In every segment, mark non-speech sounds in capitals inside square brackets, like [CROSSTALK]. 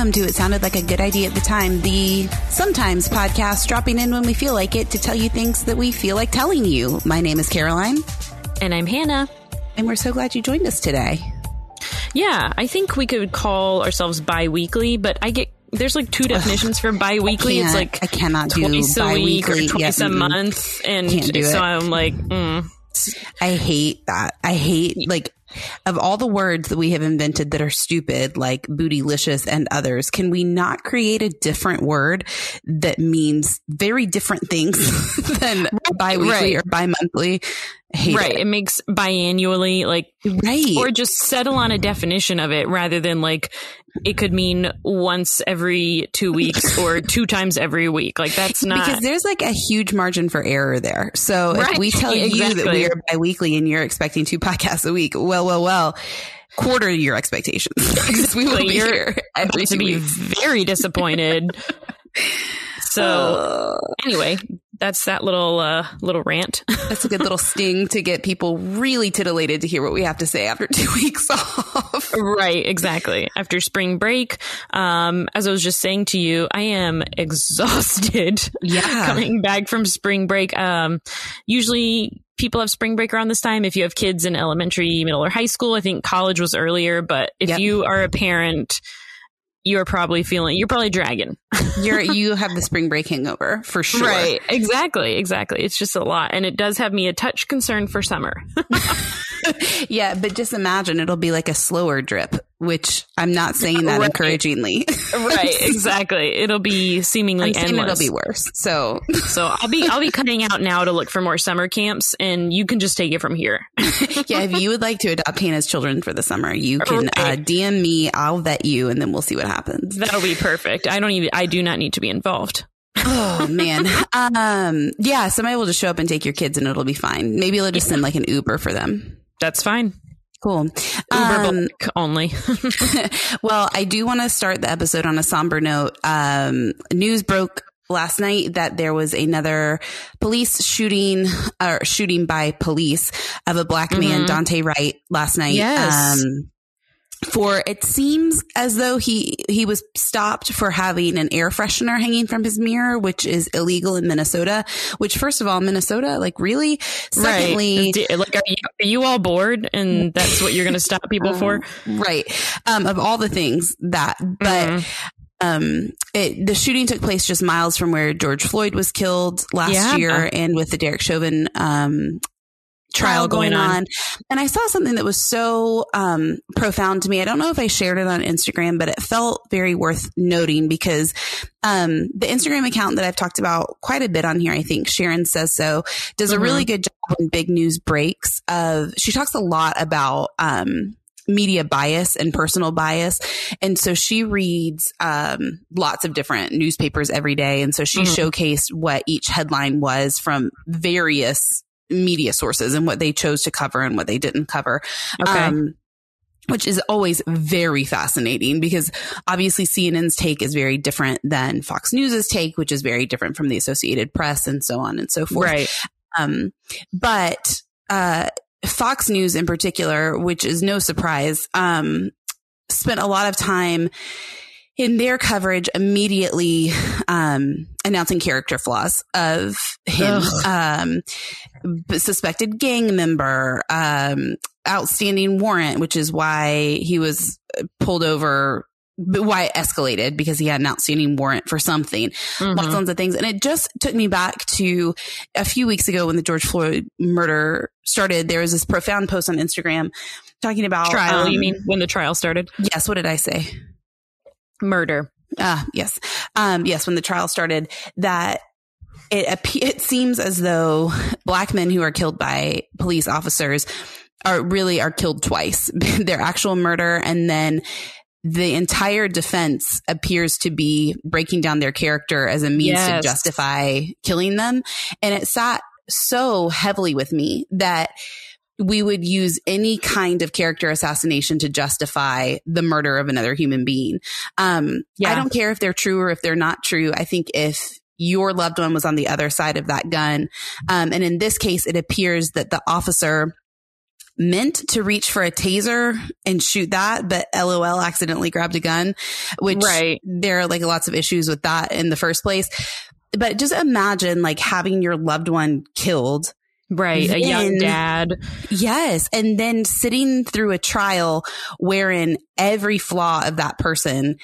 Welcome to It Sounded Like a Good Idea at the Time, the sometimes podcast dropping in when we feel like it to tell you things that we feel like telling you. My name is Caroline. And I'm Hannah. And we're so glad you joined us today. Yeah, I think we could call ourselves bi weekly, but I get there's like two definitions for bi-weekly. It's like I cannot do twice a week or twice yeah, a month, and so I'm like, mm. I hate that. I hate like of all the words that we have invented that are stupid, like bootylicious and others, can we not create a different word that means very different things [LAUGHS] than bi-weekly right. or bi-monthly? Right. It. it. makes biannually like right. Or just settle on a definition of it rather than like it could mean once every two weeks [LAUGHS] or two times every week. Like that's not because there's like a huge margin for error there. So right. if we tell exactly. you that we are biweekly and you're expecting two podcasts a week, well, well, well, quarter your expectations [LAUGHS] because we will be you're here every to be very disappointed. [LAUGHS] So uh, anyway, that's that little uh, little rant. [LAUGHS] that's a good little sting to get people really titillated to hear what we have to say after [LAUGHS] two weeks off. Right, exactly. After spring break, um, as I was just saying to you, I am [LAUGHS] exhausted. Yeah, coming back from spring break. Um, usually people have spring break around this time. If you have kids in elementary, middle, or high school, I think college was earlier. But if yep. you are a parent you're probably feeling you're probably dragging. [LAUGHS] you're you have the spring break hangover for sure. Right. Exactly. Exactly. It's just a lot. And it does have me a touch concerned for summer. [LAUGHS] [LAUGHS] yeah, but just imagine it'll be like a slower drip, which I'm not saying that right. encouragingly. right, [LAUGHS] exactly. It'll be seemingly I'm endless. It'll be worse. So, [LAUGHS] so I'll be I'll be cutting out now to look for more summer camps, and you can just take it from here. [LAUGHS] yeah, if you would like to adopt Hannah's children for the summer, you can uh, right. uh, DM me. I'll vet you, and then we'll see what happens. That'll be perfect. I don't even. I do not need to be involved. oh man. Um, yeah, somebody will just show up and take your kids and it'll be fine. Maybe they'll just send like an Uber for them. That's fine. Cool. Uber um, only. [LAUGHS] [LAUGHS] well, I do want to start the episode on a somber note. Um, news broke last night that there was another police shooting or shooting by police of a black man, mm-hmm. Daunte Wright, last night. Yes. Um, for it seems as though he he was stopped for having an air freshener hanging from his mirror, which is illegal in Minnesota. Which, first of all, Minnesota, like really. Secondly, right. like are you, are you all bored, and that's what you're going to stop people for? [LAUGHS] Right. Um, of all the things that, but. Mm-hmm. Um, it, the shooting took place just miles from where George Floyd was killed last yeah. year, and with the Derek Chauvin um, trial going, on. on. And I saw something that was so um, profound to me. I don't know if I shared it on Instagram, but it felt very worth noting because um, the Instagram account that I've talked about quite a bit on here, I think Sharon says so, does mm-hmm. a really good job when big news breaks of, she talks a lot about, um, media bias and personal bias. And so she reads um, lots of different newspapers every day. And so she mm-hmm. showcased what each headline was from various media sources and what they chose to cover and what they didn't cover. Okay. Um, which is always very fascinating because obviously CNN's take is very different than Fox News's take, which is very different from the Associated Press and so on and so forth. Right. Um, but, uh, Fox News in particular, which is no surprise, um, spent a lot of time in their coverage immediately um, announcing character flaws of him um, suspected gang member um, outstanding warrant which is why he was pulled over why it escalated because he had an outstanding warrant for something. Mm-hmm. lots of things. And it just took me back to a few weeks ago when the george floyd murder started. There was this profound post on instagram talking about trial you um, mean when the trial started? Yes what did i say? Murder. Ah, yes. Um, yes, when the trial started, that it it seems as though black men who are killed by police officers are really are killed twice. [LAUGHS] Their actual murder and then the entire defense appears to be breaking down their character as a means yes. to justify killing them. And it sat so heavily with me that we would use any kind of character assassination to justify the murder of another human being. Um, yeah. I don't care if they're true or if they're not true. I think if your loved one was on the other side of that gun, um, and in this case, it appears that the officer meant to reach for a taser and shoot that, but LOL accidentally grabbed a gun, which right. there are like lots of issues with that in the first place. But just imagine like having your loved one killed. Right. Then, a young dad. Yes. And then sitting through a trial wherein every flaw of that person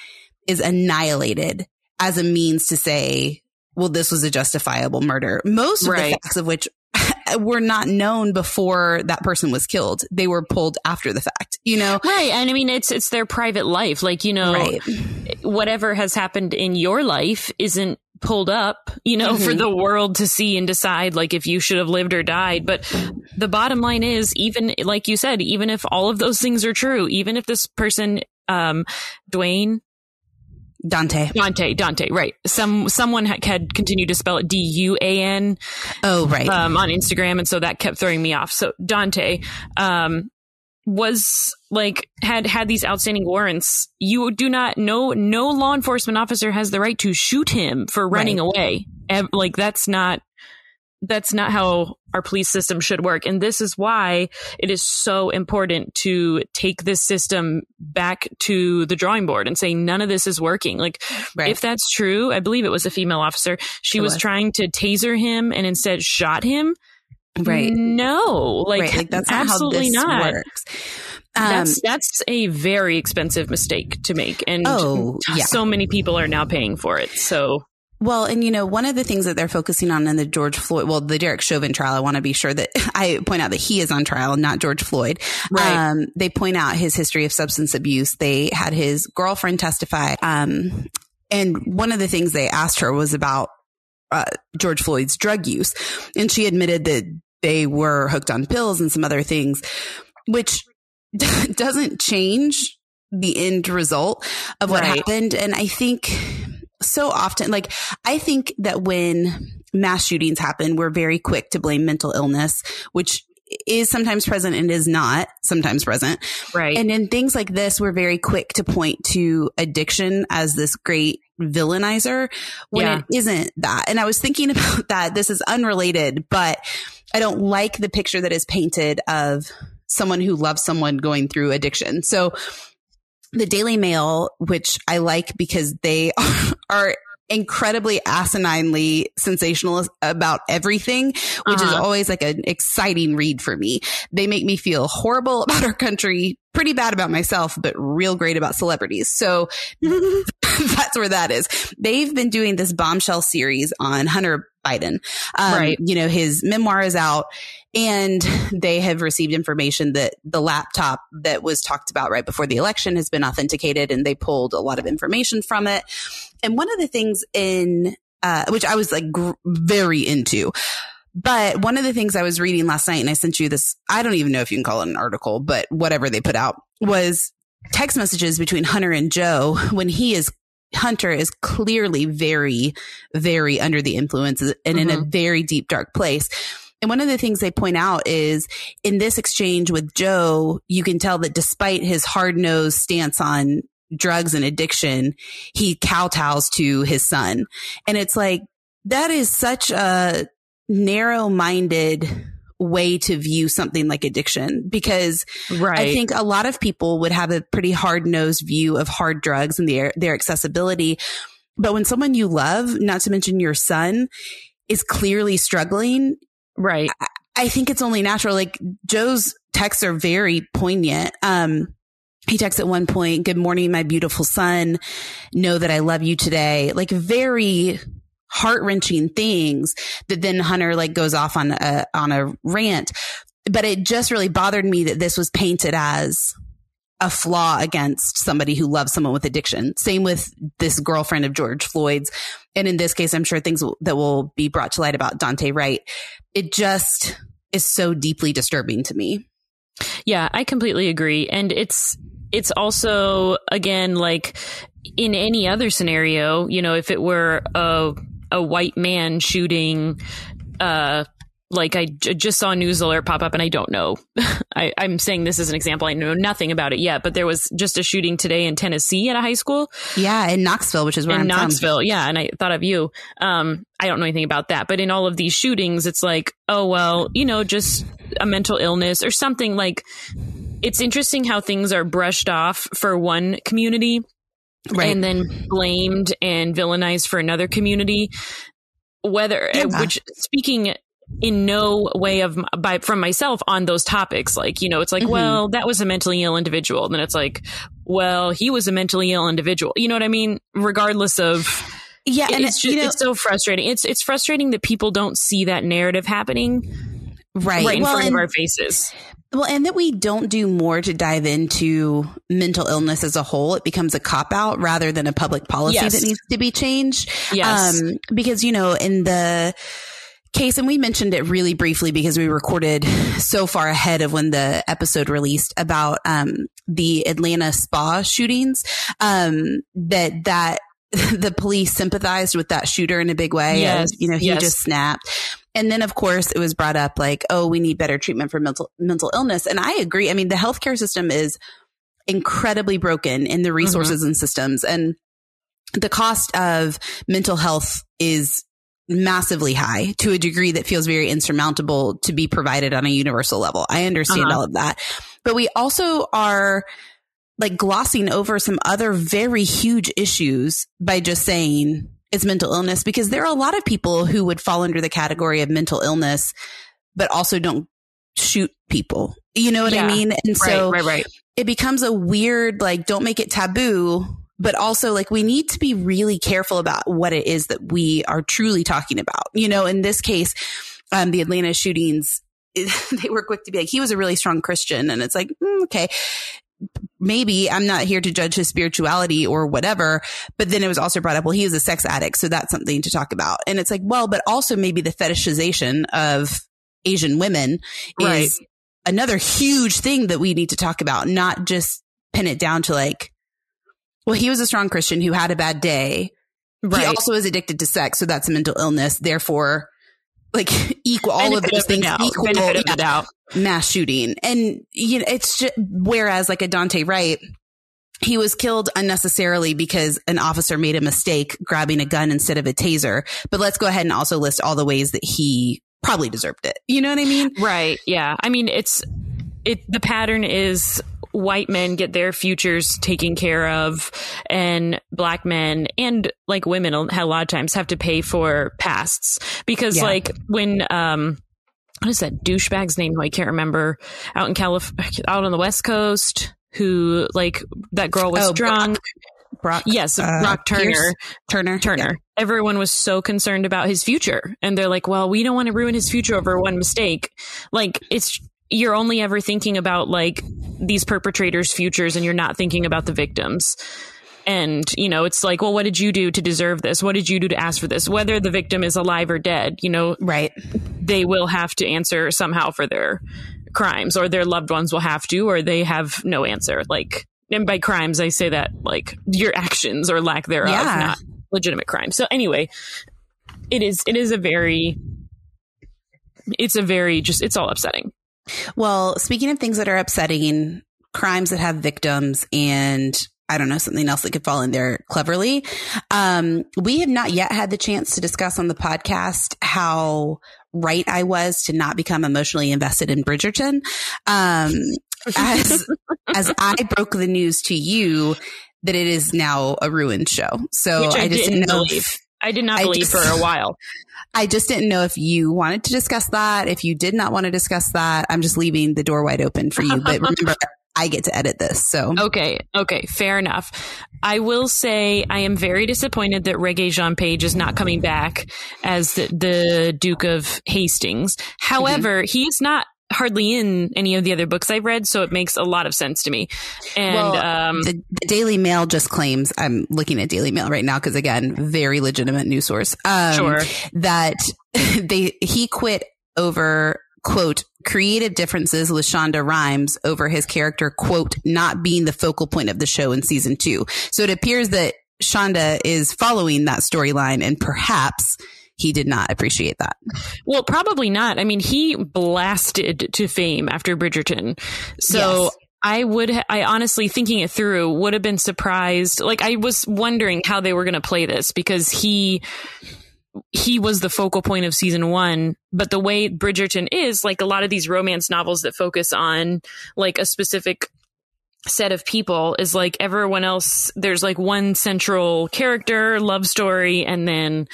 is annihilated as a means to say, well, this was a justifiable murder. Most of right. the facts of which [LAUGHS] were not known before that person was killed. They were pulled after the fact, you know? Right. And I mean, it's, it's their private life. Like, you know, right. whatever has happened in your life isn't pulled up, you know, mm-hmm. for the world to see and decide like if you should have lived or died. But the bottom line is even like you said, even if all of those things are true, even if this person, um, Dwayne, Dante. Dante, Daunte, right. Some, someone had, had continued to spell it D-U-A-N. Oh, right. Um, on Instagram. And so that kept throwing me off. So Dante, um, was like, had, had these outstanding warrants. You do not, no, no law enforcement officer has the right to shoot him for running right. away. Like, that's not, that's not how our police system should work. And this is why it is so important to take this system back to the drawing board and say, none of this is working. Like, right. if that's true, I believe it was a female officer. She was, was trying to taser him and instead shot him. Right. No, like, right. like that's absolutely not. Works. Um, that's that's a very expensive mistake to make, and oh, yeah. so many people are now paying for it. So well, and you know, one of the things that they're focusing on in the George Floyd, well, the Derek Chauvin trial, I want to be sure that [LAUGHS] I point out that he is on trial, not George Floyd. Right. Um, they point out his history of substance abuse. They had his girlfriend testify. Um, and one of the things they asked her was about uh, George Floyd's drug use. And she admitted that they were hooked on pills and some other things, which [LAUGHS] doesn't change the end result of what right. happened. And I think so often, like, I think that when mass shootings happen, we're very quick to blame mental illness, which is sometimes present and is not sometimes present. Right. And in things like this, we're very quick to point to addiction as this great villainizer when yeah. it isn't that. And I was thinking [LAUGHS] about that. This is unrelated, but I don't like the picture that is painted of someone who loves someone going through addiction. So the Daily Mail, which I like because they are, [LAUGHS] are incredibly asininely sensational about everything, which uh-huh. is always like an exciting read for me. They make me feel horrible [LAUGHS] about our country, pretty bad about myself, but real great about celebrities. So [LAUGHS] that's where that is. They've been doing this bombshell series on Hunter Biden. Um, right. You know, his memoir is out and they have received information that the laptop that was talked about right before the election has been authenticated and they pulled a lot of information from it. And one of the things in, uh, which I was like gr- very into, but one of the things I was reading last night and I sent you this, I don't even know if you can call it an article, but whatever they put out was text messages between Hunter and Joe when he is Hunter is clearly very, very under the influence and mm-hmm. in a mm-hmm. very deep, dark place. And one of the things they point out is in this exchange with Joe, you can tell that despite his hard nosed stance on drugs and addiction, he kowtows to his son. And it's like, that is such a narrow minded way to view something like addiction because right. I think a lot of people would have a pretty hard nosed view of hard drugs and their, their accessibility. But when someone you love, not to mention your son, is clearly struggling, right? I, I think it's only natural. Like Joe's texts are very poignant. Um, he texts at one point, good morning, my beautiful son. Know that I love you today. Like very heart wrenching things that then Hunter like goes off on a, on a rant. But it just really bothered me that this was painted as a flaw against somebody who loves someone with addiction. Same with this girlfriend of George Floyd's. And in this case, I'm sure things that will be brought to light about Dante Wright. It just is so deeply disturbing to me. Yeah, I completely agree. And it's, it's also, again, like in any other scenario, you know, if it were a a white man shooting uh like I j- just saw a news alert pop up and I don't know. [LAUGHS] I, am saying this as an example. I know nothing about it yet, but there was just a shooting today in Tennessee at a high school. Yeah, in Knoxville, which is where in I'm Knoxville. From. Yeah, and I thought of you. Um, I don't know anything about that, but in all of these shootings, it's like, oh well, you know, just a mental illness or something like it's interesting how things are brushed off for one community right. and then blamed and villainized for another community. Whether yeah. which speaking in no way of by from myself on those topics like you know it's like mm-hmm. well that was a mentally ill individual. And then it's like well he was a mentally ill individual. You know what i mean? Regardless of yeah and it's just, you know, it's so frustrating. It's it's frustrating that people don't see that narrative happening right. right in well, front and, of our faces well, and that we don't do more to dive into mental illness as a whole. It becomes a cop out rather than a public policy yes. that needs to be changed. Yes. Um, because, you know, in the, case, and we mentioned it really briefly because we recorded so far ahead of when the episode released about um, the Atlanta spa shootings. Um, that that [LAUGHS] the police sympathized with that shooter in a big way. Yes, and, you know, he yes. just snapped. And then, of course, it was brought up like, oh, we need better treatment for mental mental illness. And I agree. I mean, the healthcare system is incredibly broken in the resources mm-hmm. and systems, and the cost of mental health is massively high to a degree that feels very insurmountable to be provided on a universal level. I understand uh-huh. all of that. But we also are like glossing over some other very huge issues by just saying it's mental illness because there are a lot of people who would fall under the category of mental illness, but also don't shoot people. You know what yeah. I mean? And so right, right, right. it becomes a weird, like, don't make it taboo but also like we need to be really careful about what it is that we are truly talking about. You know, in this case, um, the Atlanta shootings, [LAUGHS] they were quick to be like, he was a really strong Christian. And it's like, mm, okay, maybe I'm not here to judge his spirituality or whatever. But then it was also brought up, well, he is a sex addict. So that's something to talk about. And it's like, well, but also maybe the fetishization of Asian women right. is another huge thing that we need to talk about, not just pin it down to like, well, he was a strong Christian who had a bad day. Right. He also is addicted to sex, so that's a mental illness. Therefore, like [LAUGHS] equal all Benefit of those of things doubt. equal Benefit of the doubt. mass shooting. And you know, it's just whereas like a Dante Wright, he was killed unnecessarily because an officer made a mistake grabbing a gun instead of a taser. But let's go ahead and also list all the ways that he probably deserved it. You know what I mean? Right. Yeah. I mean, it's it the pattern is white men get their futures taken care of and black men and like women a lot of times have to pay for pasts. Because yeah. like when um what is that douchebag's name who I can't remember? Out in California out on the west coast who like that girl was oh, drunk. Brock, Brock yes uh, Brock Turner. Pierce? Turner? Turner. Yeah. everyone was so concerned about his future. And they're like well we don't want to ruin his future over one mistake. Like it's you're only ever thinking about like these perpetrators' futures and you're not thinking about the victims. And, you know, it's like, well, what did you do to deserve this? What did you do to ask for this? Whether the victim is alive or dead, you know, right. They will have to answer somehow for their crimes or their loved ones will have to, or they have no answer. Like, and by crimes, I say that like your actions or lack thereof, yeah. not legitimate crime. So anyway, it is, it is a very, it's a very just, it's all upsetting. Well, speaking of things that are upsetting, crimes that have victims and I don't know, something else that could fall in there cleverly. Um, we have not yet had the chance to discuss on the podcast how right I was to not become emotionally invested in Bridgerton. Um, [LAUGHS] as, as I broke the news to you that it is now a ruined show. So I, I, just didn't know. If, I did not believe just, for a while. [LAUGHS] I just didn't know if you wanted to discuss that. If you did not want to discuss that, I'm just leaving the door wide open for you. But [LAUGHS] remember, I get to edit this. So okay, okay, fair enough. I will say I am very disappointed that Regé-Jean Page is not coming back as the, the Duke of Hastings. However, mm-hmm. he's not hardly in any of the other books I've read, so it makes a lot of sense to me. And well, um, the, the, Daily Mail just claims I'm looking at Daily Mail right now because again, very legitimate news source. Um, sure, that [LAUGHS] they he quit over quote creative differences with Shonda Rhimes over his character quote not being the focal point of the show in season two. So it appears that Shonda is following that storyline and perhaps he did not appreciate that. Well, probably not. I mean, he blasted to fame after Bridgerton. So yes. I would, ha- I honestly, thinking it through, would have been surprised. Like, I was wondering how they were going to play this because he he was the focal point of season one. But the way Bridgerton is, like a lot of these romance novels that focus on like a specific set of people is like everyone else there's like one central character love story and then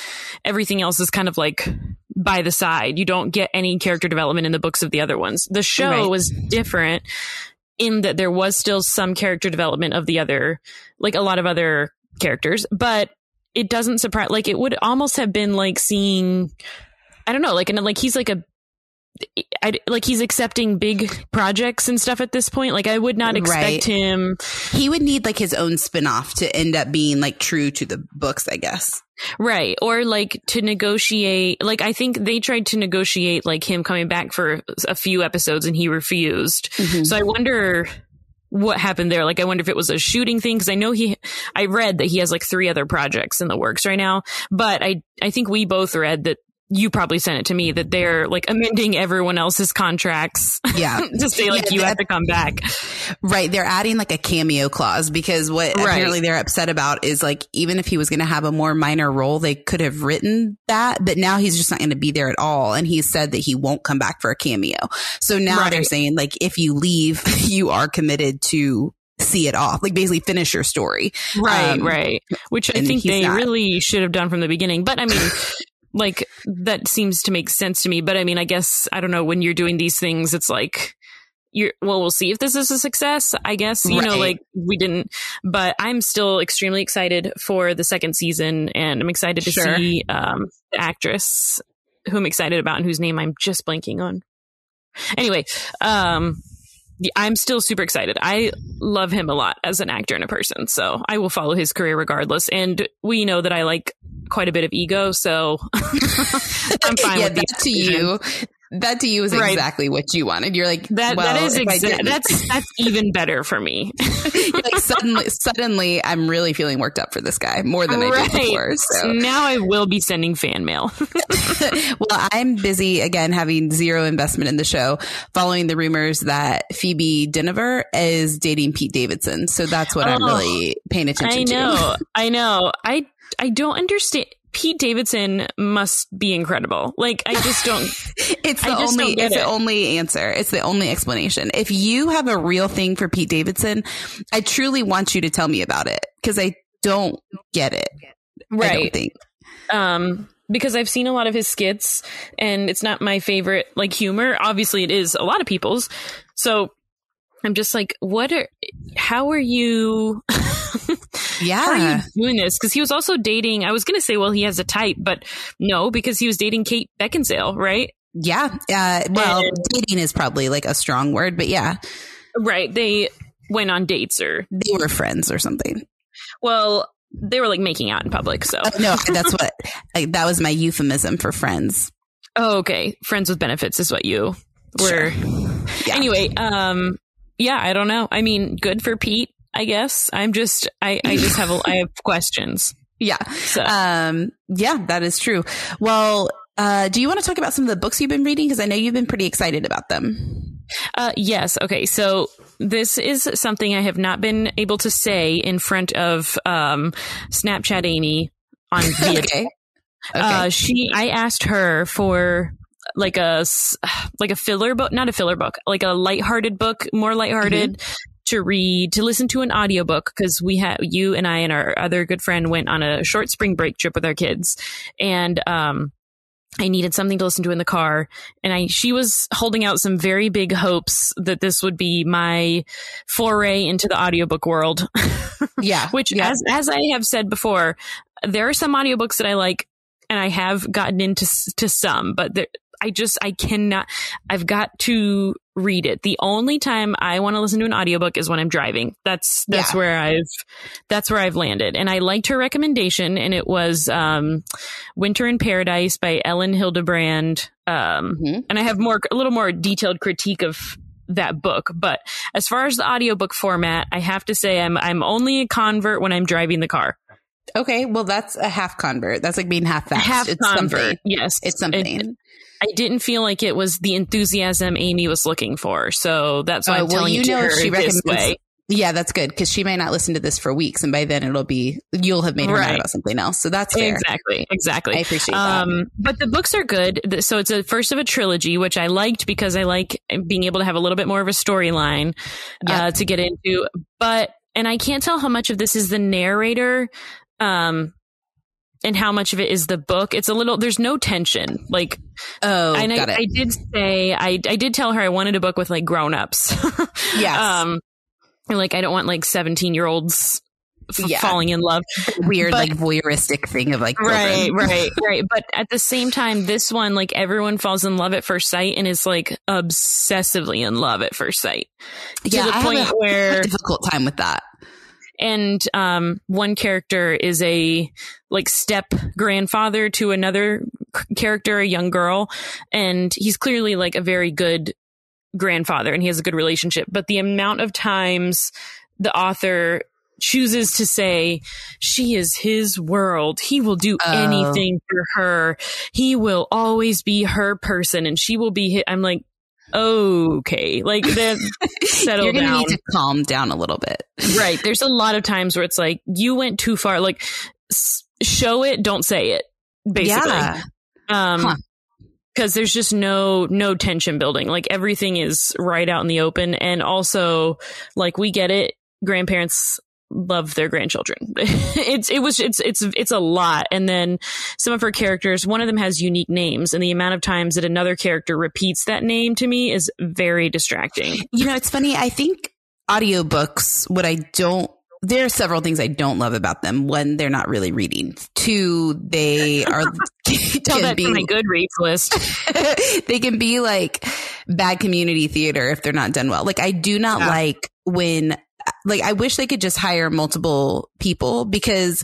everything else is kind of like by the side you don't get any character development in the books of the other ones the show right. was different in that there was still some character development of the other like a lot of other characters but it doesn't surprise like it would almost have been like seeing I don't know, like and like he's like a I, like he's accepting big projects and stuff at this point. Like I would not expect right. him. He would need like his own spinoff to end up being like true to the books, I guess. Right. Or like to negotiate. Like I think they tried to negotiate like him coming back for a few episodes and he refused. Mm-hmm. So I wonder what happened there. Like I wonder if it was a shooting thing because I know he. I read that he has like three other projects in the works right now, but I I think we both read that you probably sent it to me that they're like amending everyone else's contracts. [LAUGHS] Yeah. to say like yeah, you have to come back. Right. They're adding like a cameo clause because what right. apparently they're upset about is like even if he was going to have a more minor role, they could have written that, but now he's just not going to be there at all. And he said that he won't come back for a cameo. So now right. they're saying like if you leave, [LAUGHS] you are committed to see it off, like basically finish your story. Right, um, right. Which I think they not. really should have done from the beginning. But I mean, [LAUGHS] like that seems to make sense to me. But I mean, I guess I don't know when you're doing these things, it's like you're well, we'll see if this is a success. I guess you right. know, like we didn't, but I'm still extremely excited for the second season, and I'm excited to sure. see um, the actress who I'm excited about and whose name I'm just blanking on. Anyway, um, I'm still super excited. I love him a lot as an actor and a person, so I will follow his career regardless. And we know that I like quite a bit of ego, so [LAUGHS] I'm [LAUGHS] fine yeah, with that to you that to you is right. exactly what you wanted. You're like that. Well, that is exactly that's that's [LAUGHS] even better for me. [LAUGHS] like suddenly, suddenly, I'm really feeling worked up for this guy more than right. I did before. So now I will be sending fan mail. [LAUGHS] well, I'm busy again, having zero investment in the show, following the rumors that Phoebe Dynevor is dating Pete Davidson. So that's what oh, I'm really paying attention to. I know, to. I know. I I don't understand. Pete Davidson must be incredible. Like I just don't. [LAUGHS] it's the only. It's it. the only answer. It's the only explanation. If you have a real thing for Pete Davidson, I truly want you to tell me about it because I don't get it. Right. I don't think. Um, because I've seen a lot of his skits, and it's not my favorite like humor. Obviously, it is a lot of people's. So I'm just like, what are? How are you? [LAUGHS] Yeah. How are you doing this? Because he was also dating, I was going to say, well, he has a type, but no, because he was dating Kate Beckinsale, right? Yeah. Uh, well, and, dating is probably like a strong word, but yeah. Right. They went on dates or. They were friends or something. Well, they were like making out in public. So. Uh, no, that's what, [LAUGHS] like, that was my euphemism for friends. Oh, okay. Friends with benefits is what you were. Sure. Yeah. Anyway, um, yeah, I don't know. I mean, good for Pete. I guess I'm just I I just have a, I have questions. Yeah. So. Um yeah, that is true. Well, uh do you want to talk about some of the books you've been reading because I know you've been pretty excited about them. Uh yes. Okay. So this is something I have not been able to say in front of um Snapchat Amy on [LAUGHS] via okay. Okay. Uh, she, I asked her for like a like a filler book, not a filler book, like a lighthearted book, more lighthearted, mm-hmm to read, to listen to an audiobook because we had you and I and our other good friend went on a short spring break trip with our kids. And, um, I needed something to listen to in the car and I she was holding out some very big hopes that this would be my foray into the audiobook world. [LAUGHS] yeah. Which yeah. as as I have said before, there are some audiobooks that I like and I have gotten into to some, but there, I just I cannot I've got to read it. The only time I want to listen to an audiobook is when I'm driving. That's that's yeah. where I've that's where I've landed. And I liked her recommendation and it was um, Winter in Paradise by Elin Hilderbrand. Um, mm-hmm. and I have more a little more detailed critique of that book. But as far as the audiobook format, I have to say I'm I'm only a convert when I'm driving the car. Okay, well that's a half convert. That's like being half fast. Half it's convert. Something. Yes, it's something. It, I didn't feel like it was the enthusiasm Amy was looking for. So that's why uh, I'm well, telling you, know, her she recommends, way. Yeah, that's good because she may not listen to this for weeks, and by then it'll be you'll have made her right. mad about something else. So that's fair. exactly, exactly. I appreciate um, that. But the books are good. So it's a first of a trilogy, which I liked because I like being able to have a little bit more of a storyline uh, to get into. But and I can't tell how much of this is the narrator. Um, and how much of it is the book. It's a little, there's no tension. Like, oh, and I, I, did say, I, I did tell her I wanted a book with like grown ups. [LAUGHS] yes. Um, like I don't want like 17 year olds f- yeah. falling in love. [LAUGHS] Weird, but, like voyeuristic thing of like, right, right, right. [LAUGHS] But at the same time, this one, like everyone falls in love at first sight and is like obsessively in love at first sight. To yeah, the I point where difficult time with that. And um, one character is a like step grandfather to another character, a young girl, and he's clearly like a very good grandfather and he has a good relationship. But the amount of times the author chooses to say she is his world. He will do oh. anything for her. He will always be her person and she will be his. I'm like, okay, like then [LAUGHS] settle You're gonna down. Need to calm down a little bit. right. There's a lot of times where it's like you went too far. Like s- show it, don't say it. Basically. Yeah. Um, huh because there's just no no tension building like everything is right out in the open and also like we get it grandparents love their grandchildren [LAUGHS] it's it was it's it's it's a lot and then some of her characters one of them has unique names and the amount of times that another character repeats that name to me is very distracting you know it's funny i think audiobooks what i don't there are several things I don't love about them. One, they're not really reading. Two, they are [LAUGHS] [LAUGHS] tell that be, my Goodreads list. they can be like bad community theater if they're not done well. Like I do not yeah. like when like I wish they could just hire multiple people because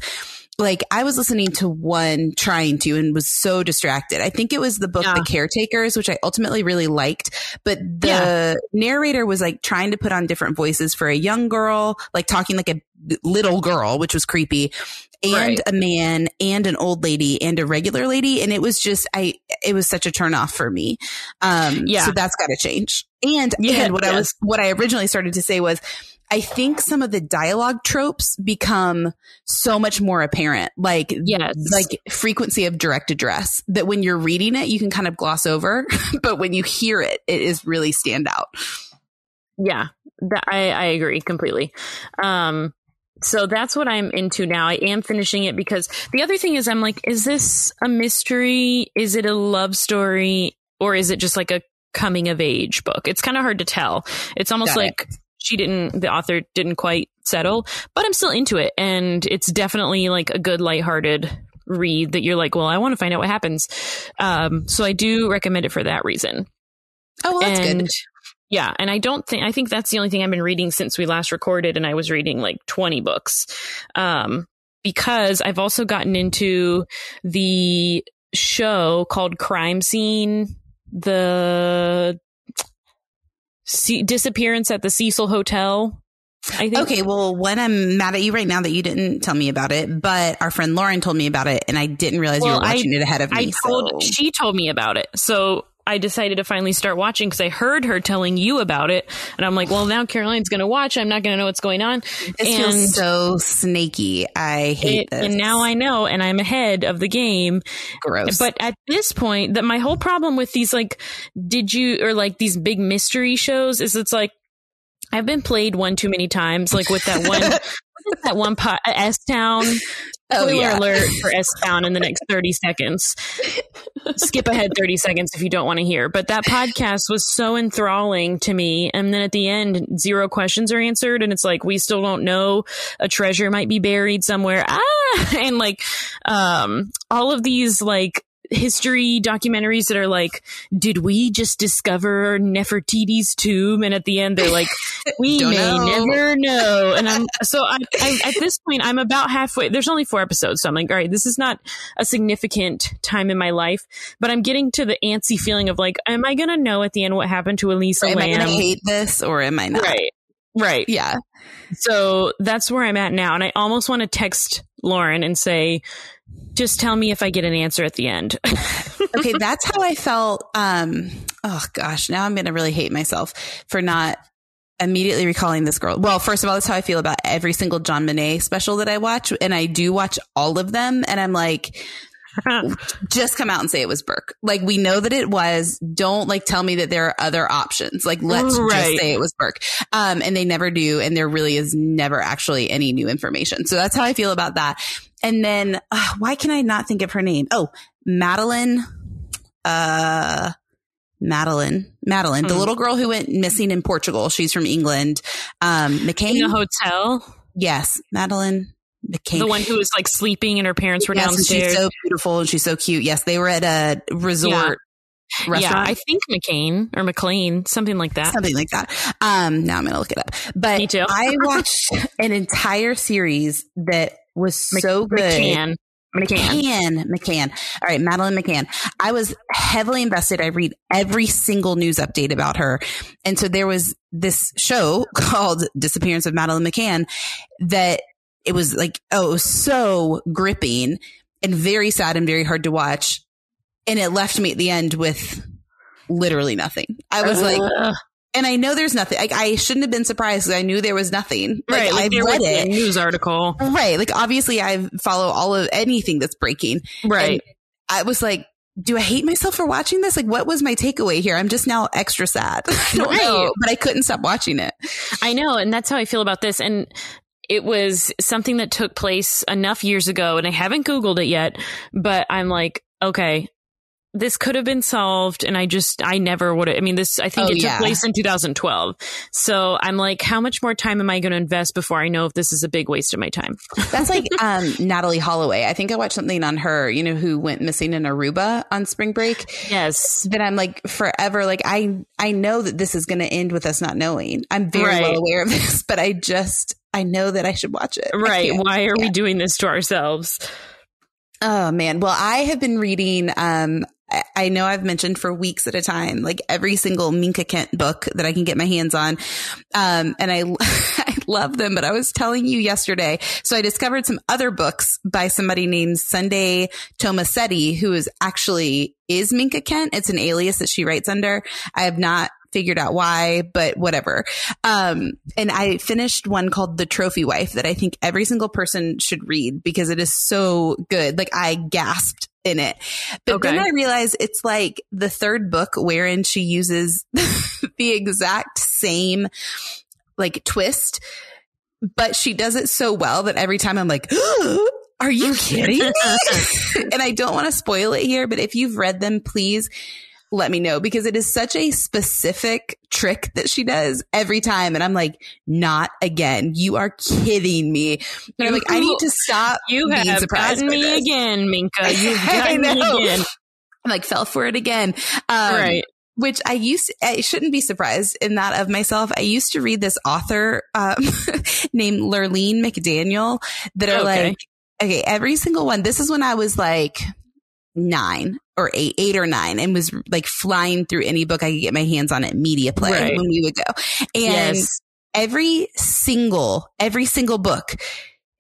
like I was listening to one trying to and was so distracted. I think it was the book yeah. The Caretakers, which I ultimately really liked, but the yeah. narrator was like trying to put on different voices for a young girl, like talking like a little girl, which was creepy, and right. a man and an old lady and a regular lady. And it was just, I, it was such a turn off for me. Um, yeah. so that's got to change. And, yeah, and what I was, what I originally started to say was, I think some of the dialogue tropes become so much more apparent. Like, yes. like frequency of direct address that when you're reading it, you can kind of gloss over, [LAUGHS] but when you hear it, it is really stand out. Yeah, that, I, I agree completely. Um, so that's what I'm into now. I am finishing it because the other thing is I'm like, is this a mystery? Is it a love story? Or is it just like a coming of age book? It's kind of hard to tell. It's almost Got like it she didn't, the author didn't quite settle, but I'm still into it. And it's definitely like a good, lighthearted read that you're like, well, I want to find out what happens. Um, so I do recommend it for that reason. Oh, well, that's and, good. Yeah. And I don't think, I think that's the only thing I've been reading since we last recorded. And I was reading like 20 books. Um, because I've also gotten into the show called Crime Scene, the C- disappearance at the Cecil Hotel. I think. Okay, well, when I'm mad at you right now that you didn't tell me about it, but our friend Lauren told me about it, and I didn't realize well, you were watching I, it ahead of me. I told, so. She told me about it, so I decided to finally start watching because I heard her telling you about it, and I'm like, well, now Caroline's going to watch. I'm not going to know what's going on. This and feels so snaky. I hate it, this. And now I know, and I'm ahead of the game. Gross. But at this point, that my whole problem with these like, did you or like these big mystery shows is it's like I've been played one too many times, like with that one. [LAUGHS] that one pot, S Town Oh, Spoiler yeah. alert for S Town in the next 30 seconds. Skip ahead 30 seconds if you don't want to hear. But that podcast was so enthralling to me. And then at the end, zero questions are answered. And it's like, we still don't know. A treasure might be buried somewhere. Ah! [LAUGHS] And like, um, all of these like history documentaries that are like, did we just discover Nefertiti's tomb? And at the end, they're like, [LAUGHS] we may know. never know. And I'm so I, I, at this point, I'm about halfway. There's only four episodes, so I'm like, all right, this is not a significant time in my life, but I'm getting to the antsy feeling of like, am I gonna know at the end what happened to Elisa? Am Lam? I gonna hate this or am I not? Right. Right. Yeah. So that's where I'm at now. And I almost want to text Lauren and say, just tell me if I get an answer at the end. [LAUGHS] okay, that's how I felt. Um, oh gosh, now I'm going to really hate myself for not immediately recalling this girl. Well, first of all, that's how I feel about every single JonBenét special that I watch. And I do watch all of them. And I'm like, [LAUGHS] just come out and say it was Burke. Like we know that it was. Don't like tell me that there are other options. Like let's right. just say it was Burke. Um, and they never do. And there really is never actually any new information. So that's how I feel about that. And then uh, why can I not think of her name? Oh, Madeleine. Uh, Madeleine, Madeleine, the hmm. little girl who went missing in Portugal. She's from England. Um, McCain. In a hotel. Yes, Madeleine. McCain. The one who was like sleeping and her parents were yes, downstairs. she's so beautiful and she's so cute. Yes, they were at a resort. Yeah. Restaurant. Yeah, I think McCain or McLean, something like that. Something like that. Um, now I'm going to look it up. But Me too. I [LAUGHS] watched an entire series that was so good. McCann. McCann. McCann. All right, Madeleine McCann. I was heavily invested. I read every single news update about her. And so there was this show [LAUGHS] called Disappearance of Madeleine McCann that it was like, oh, was so gripping and very sad and very hard to watch. And it left me at the end with literally nothing. I was uh, like, and I know there's nothing. Like I shouldn't have been surprised because I knew there was nothing. Like, right, like I've read it. news article. Right, like obviously I follow all of anything that's breaking. Right. And I was like, do I hate myself for watching this? Like, what was my takeaway here? I'm just now extra sad. [LAUGHS] I don't right. know, but I couldn't stop watching it. I know, and that's how I feel about this. And it was something that took place enough years ago, and I haven't Googled it yet, but I'm like, okay, this could have been solved and I just I never would have I mean this I think oh, it took yeah. place in 2012. So I'm like how much more time am I going to invest before I know if this is a big waste of my time? [LAUGHS] That's like um Natalee Holloway. I think I watched something on her, you know, who went missing in Aruba on spring break. Yes. That I'm like forever like I I know that this is going to end with us not knowing. I'm very right. well aware of this, but I just I know that I should watch it. [LAUGHS] Right. Why are we doing this to ourselves? Oh man. Well, I have been reading um I know I've mentioned for weeks at a time, like every single Minka Kent book that I can get my hands on. Um, and I, [LAUGHS] I love them, but I was telling you yesterday. So I discovered some other books by somebody named Sunday Tomasetti, who is actually is Minka Kent. It's an alias that she writes under. I have not figured out why, but whatever. Um, and I finished one called The Trophy Wife that I think every single person should read because it is so good. Like I gasped in it. But okay. then I realized it's like the third book wherein she uses [LAUGHS] the exact same like twist, but she does it so well that every time I'm like, [GASPS] are you kidding me? [LAUGHS] [LAUGHS] and I don't want to spoil it here, but if you've read them, please let me know because it is such a specific trick that she does every time. And I'm like, not again. You are kidding me. And I'm like, I need to stop. You have gotten me this. again, Minka. [LAUGHS] You've gotten me again. I'm like, fell for it again. Um, right which I used, I shouldn't be surprised in that of myself. I used to read this author, um, [LAUGHS] named Lurlene McDaniel that are okay. like, okay, every single one. This is when I was like nine or eight, eight or nine, and was like flying through any book I could get my hands on at Media Play right. when we would go. And yes. every single, every single book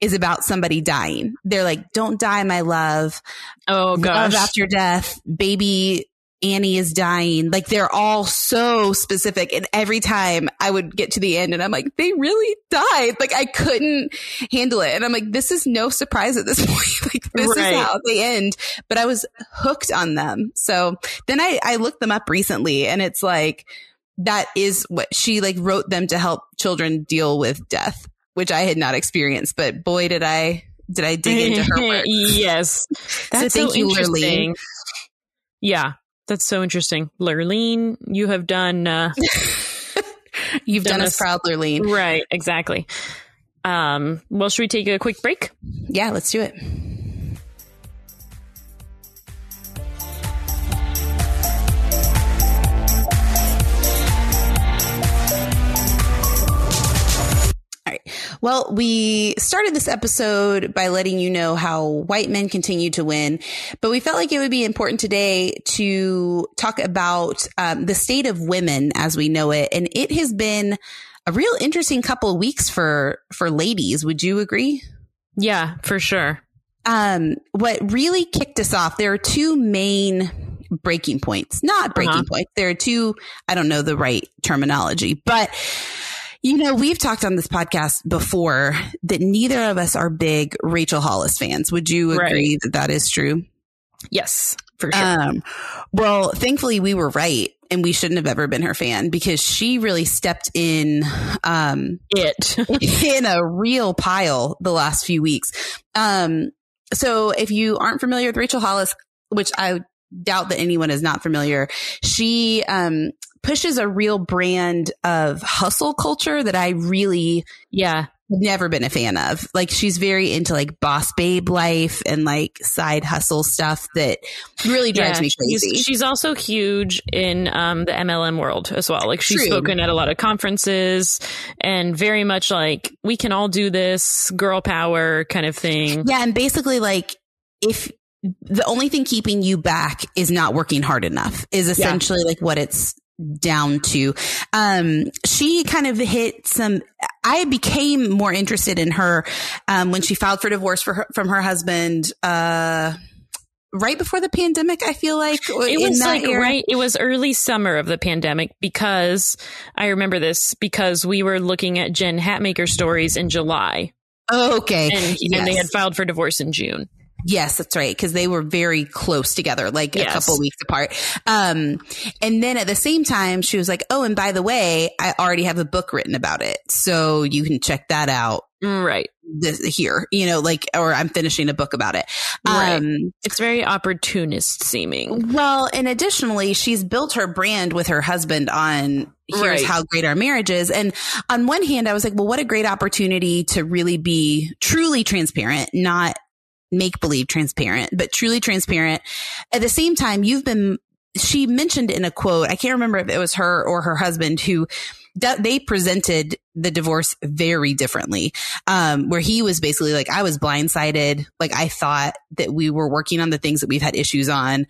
is about somebody dying. They're like, "Don't die, my love." Oh gosh, love after death, baby Annie is dying. Like they're all so specific. And every time I would get to the end and I'm like, they really died. Like I couldn't handle it. And I'm like, this is no surprise at this [LAUGHS] point. like this right. is how they end. But I was hooked on them. So then I, I looked them up recently and it's like, that is what she like wrote them to help children deal with death, which I had not experienced. But boy, did I, did I dig into her work. [LAUGHS] yes. That's so, thank so you, Lurlene. Yeah. That's so interesting. Lurlene, you have done. Uh, [LAUGHS] You've done, done us proud, Lurlene. Right, exactly. Um, well, should we take a quick break? Yeah, let's do it. Well, we started this episode by letting you know how white men continue to win, but we felt like it would be important today to talk about um, the state of women as we know it. And it has been a real interesting couple of weeks for, for ladies. Would you agree? Yeah, for sure. Um, what really kicked us off, there are two main breaking points, not breaking uh-huh. points. There are two, I don't know the right terminology, but You know, we've talked on this podcast before that neither of us are big Rachel Hollis fans. Would you agree right. that that is true? Yes, for sure. Um, well, thankfully we were right and we shouldn't have ever been her fan because she really stepped in um, it [LAUGHS] in a real pile the last few weeks. Um, so if you aren't familiar with Rachel Hollis, which I doubt that anyone is not familiar, she um, pushes a real brand of hustle culture that I really yeah never been a fan of. Like she's very into like boss babe life and like side hustle stuff that really drives yeah, me crazy. She's, she's, also huge in um, the MLM world as well. Like she's True. spoken at a lot of conferences and very much like we can all do this girl power kind of thing. Yeah, and basically like if the only thing keeping you back is not working hard enough is essentially yeah. like what it's down to. Um, she kind of hit some, I became more interested in her, um, when she filed for divorce for her, from her husband, uh, right before the pandemic, I feel like it was like era. right. It was early summer of the pandemic because I remember this because we were looking at Jen Hatmaker stories in July. okay. And, yes. and they had filed for divorce in June. Yes, that's right. Cause they were very close together, like yes. a couple weeks apart. Um, and then at the same time, she was like, Oh, and by the way, I already have a book written about it. So you can check that out. Right. This, here, you know, like, or I'm finishing a book about it. Right. Um, it's very opportunist seeming. Well, and additionally, she's built her brand with her husband on here's right. how great our marriage is. And on one hand, I was like, well, what a great opportunity to really be truly transparent, not make believe transparent, but truly transparent. At the same time, you've been, she mentioned in a quote, I can't remember if it was her or her husband who they presented the divorce very differently. Um, where he was basically like, I was blindsided. Like I thought that we were working on the things that we've had issues on,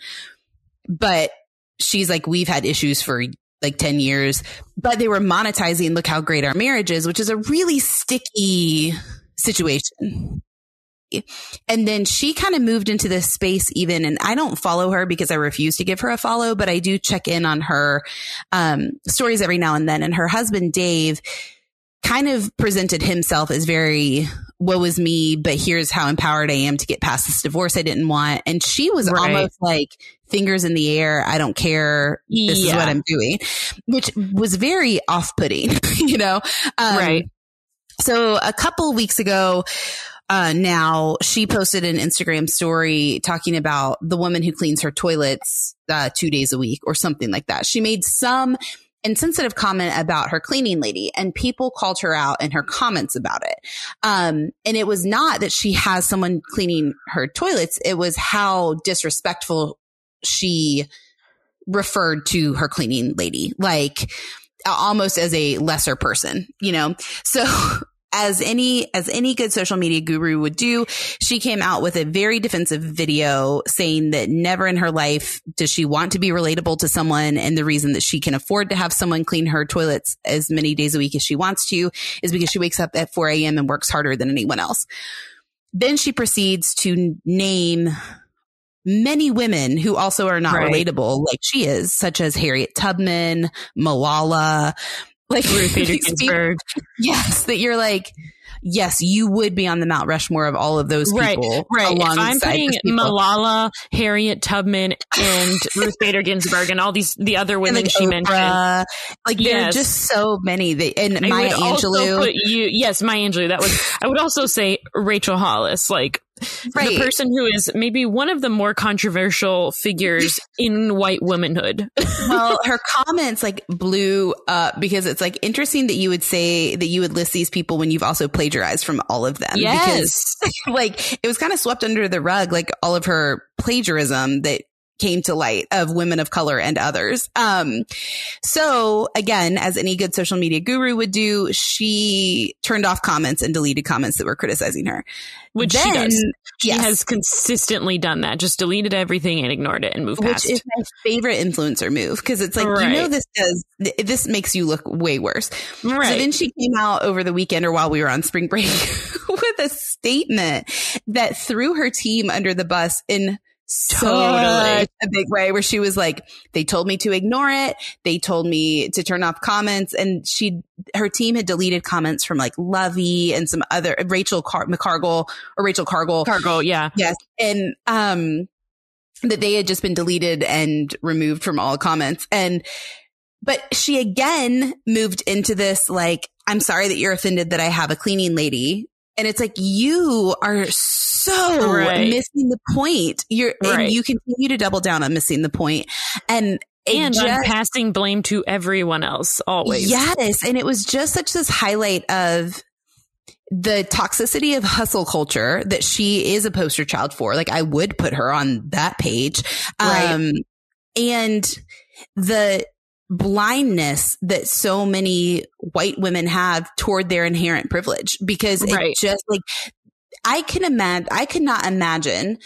but she's like, we've had issues for like 10 years, but they were monetizing, look how great our marriage is, which is a really sticky situation. And then she kind of moved into this space even, and I don't follow her because I refuse to give her a follow, but I do check in on her um, stories every now and then. And her husband, Dave, kind of presented himself as very woe is me, but here's how empowered I am to get past this divorce I didn't want. And she was right. almost like fingers in the air. I don't care. This yeah. is what I'm doing, which was very off putting, [LAUGHS] you know? Um, right. So a couple weeks ago, uh, now she posted an Instagram story talking about the woman who cleans her toilets uh, two days a week or something like that. She made some insensitive comment about her cleaning lady and people called her out in her comments about it. Um, and it was not that she has someone cleaning her toilets. It was how disrespectful she referred to her cleaning lady, like almost as a lesser person, you know? So [LAUGHS] as any as any good social media guru would do, she came out with a very defensive video saying that never in her life does she want to be relatable to someone and the reason that she can afford to have someone clean her toilets as many days a week as she wants to is because she wakes up at 4 a.m. and works harder than anyone else. Then she proceeds to name many women who also are not right. relatable like she is, such as Harriet Tubman, Malala, like Ruth Bader Ginsburg. Yes, that you're like, yes, you would be on the Mount Rushmore of all of those people. Right, right. If I'm putting Malala, Harriet Tubman, and [LAUGHS] Ruth Bader Ginsburg, and all these the other women like she Oprah, mentioned, like yes. there are just so many. That, and I Maya Angelou. You, yes, Maya Angelou. That was. I would also say Rachel Hollis. Like right. the person who is maybe one of the more controversial figures [LAUGHS] in white womanhood. [LAUGHS] well, her comments like blew up because it's like interesting that you would say that you would list these people when you've also plagiarized from all of them. Yes. Because [LAUGHS] like it was kind of swept under the rug, like all of her plagiarism that came to light of women of color and others. Um, so again, as any good social media guru would do, she turned off comments and deleted comments that were criticizing her. Which then, she does. She yes. has consistently done that. Just deleted everything and ignored it and moved Which past. Which is my favorite influencer move because it's like right. you know this does this makes you look way worse. Right. So then she came out over the weekend or while we were on spring break [LAUGHS] with a statement that threw her team under the bus in totally a big way where she was like, they told me to ignore it. They told me to turn off comments and she, her team had deleted comments from like Luvvie and some other Rachel Car- McCargle or Rachel Cargle. Cargle. Yeah. Yes. And, um, that they had just been deleted and removed from all comments. And, but she again moved into this like, I'm sorry that you're offended that I have a cleaning lady. And it's like, you are so right. missing the point. You're, right. and you continue to double down on missing the point. And and just, passing blame to everyone else always. Yes. And it was just such this highlight of the toxicity of hustle culture that she is a poster child for. Like I would put her on that page. Right. Um, and the blindness that so many white women have toward their inherent privilege because right. it just like I can imagine, I could not imagine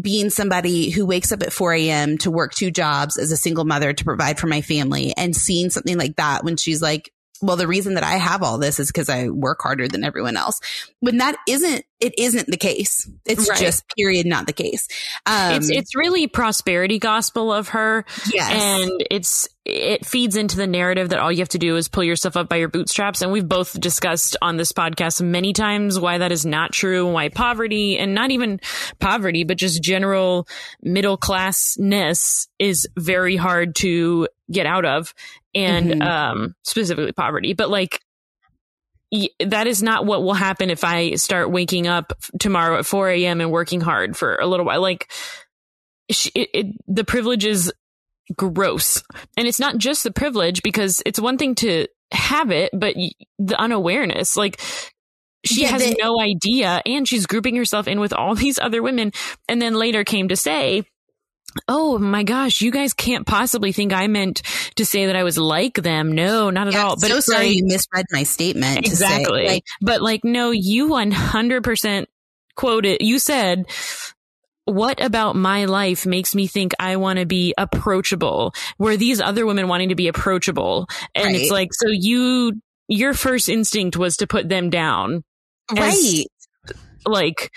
being somebody who wakes up at 4 a.m. to work two jobs as a single mother to provide for my family and seeing something like that when she's like, well, the reason that I have all this is because I work harder than everyone else. When that isn't, it isn't the case. It's right. just period, not the case. Um, it's, it's really prosperity gospel of her. Yes. And it's, it feeds into the narrative that all you have to do is pull yourself up by your bootstraps. And we've both discussed on this podcast many times why that is not true and why poverty and not even poverty, but just general middle classness is very hard to get out of and, mm-hmm. um, specifically poverty, but like, that is not what will happen if I start waking up tomorrow at 4 a.m. and working hard for a little while. Like, it, it, the privilege is gross. And it's not just the privilege because it's one thing to have it, but the unawareness, like she yeah, has they- no idea and she's grouping herself in with all [LAUGHS] these other women and then later came to say, Oh my gosh, you guys can't possibly think I meant to say that I was like them. No, not at yeah, all. But so sorry like, you misread my statement. Exactly. Say, like, but like, no, you 100% quoted, you said what about my life makes me think I want to be approachable where these other women wanting to be approachable. And right. it's like, so you, your first instinct was to put them down. Right. like,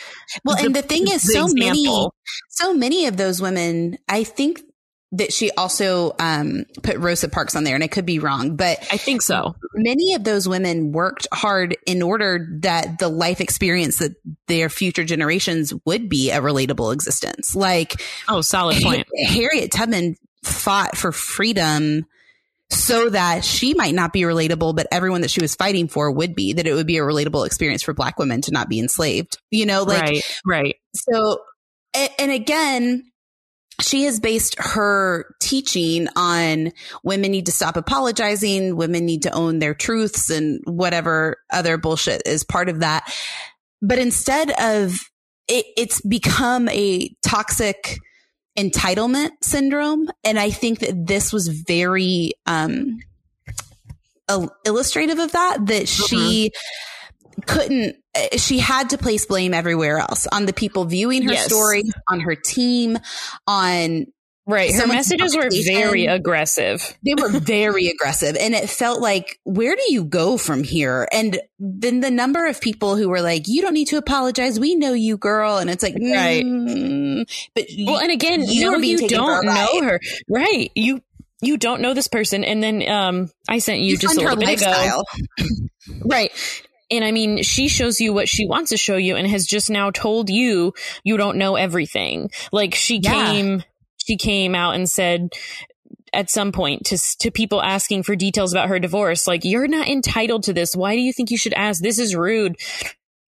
well, the, and the thing is, the so example. many, so many of those women, I think that she also um, put Rosa Parks on there, and I could be wrong, but I think so. Many of those women worked hard in order that the life experience that their future generations would be a relatable existence. Like, oh, solid point. Harriet Tubman fought for freedom so that she might not be relatable, but everyone that she was fighting for would be, that it would be a relatable experience for black women to not be enslaved, you know, like, right, right. So, and again, she has based her teaching on women need to stop apologizing, women need to own their truths and whatever other bullshit is part of that. But instead of it, it's become a toxic entitlement syndrome. And I think that this was very, um, illustrative of that, that mm-hmm. she couldn't eh, she had to place blame everywhere else on the people viewing her yes. story on her team on Right. Her messages were very aggressive. They were [LAUGHS] very aggressive. And it felt like, where do you go from here? And then the number of people who were like, you don't need to apologize. We know you, girl. And it's like, right. Mm. But well, and again, you, no, you don't know her. Right. You, you don't know this person. And then, um, I sent you, you just a little bit lifestyle. ago. [LAUGHS] [LAUGHS] right. And I mean, she shows you what she wants to show you and has just now told you you don't know everything. Like she yeah. came, she came out and said, at some point to to people asking for details about her divorce like you're not entitled to this why do you think you should ask this is rude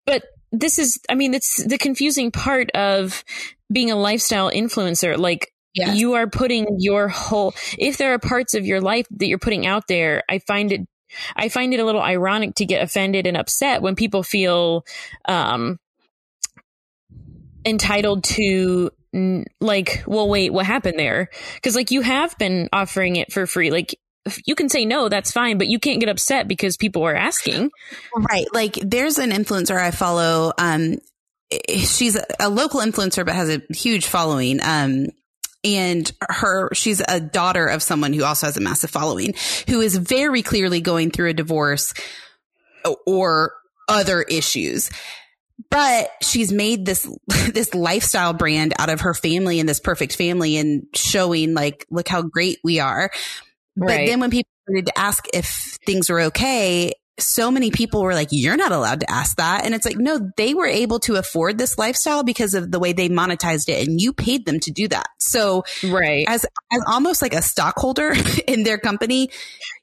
but this is i mean it's the confusing part of being a lifestyle influencer like yes. you are putting your whole if there are parts of your life that you're putting out there i find it I find it a little ironic to get offended and upset when people feel um, entitled to like, well, wait, what happened there? Because like you have been offering it for free, like. You can say no, that's fine, but you can't get upset because people are asking. Right. Like there's an influencer I follow. Um, she's a local influencer, but has a huge following. Um, and her she's a daughter of someone who also has a massive following who is very clearly going through a divorce or other issues. But she's made this [LAUGHS] this lifestyle brand out of her family and this perfect family and showing like look how great we are. But then when people started to ask if things were okay so many people were like, you're not allowed to ask that. And it's like, no, they were able to afford this lifestyle because of the way they monetized it and you paid them to do that. So, right. As, as almost like a stockholder [LAUGHS] in their company,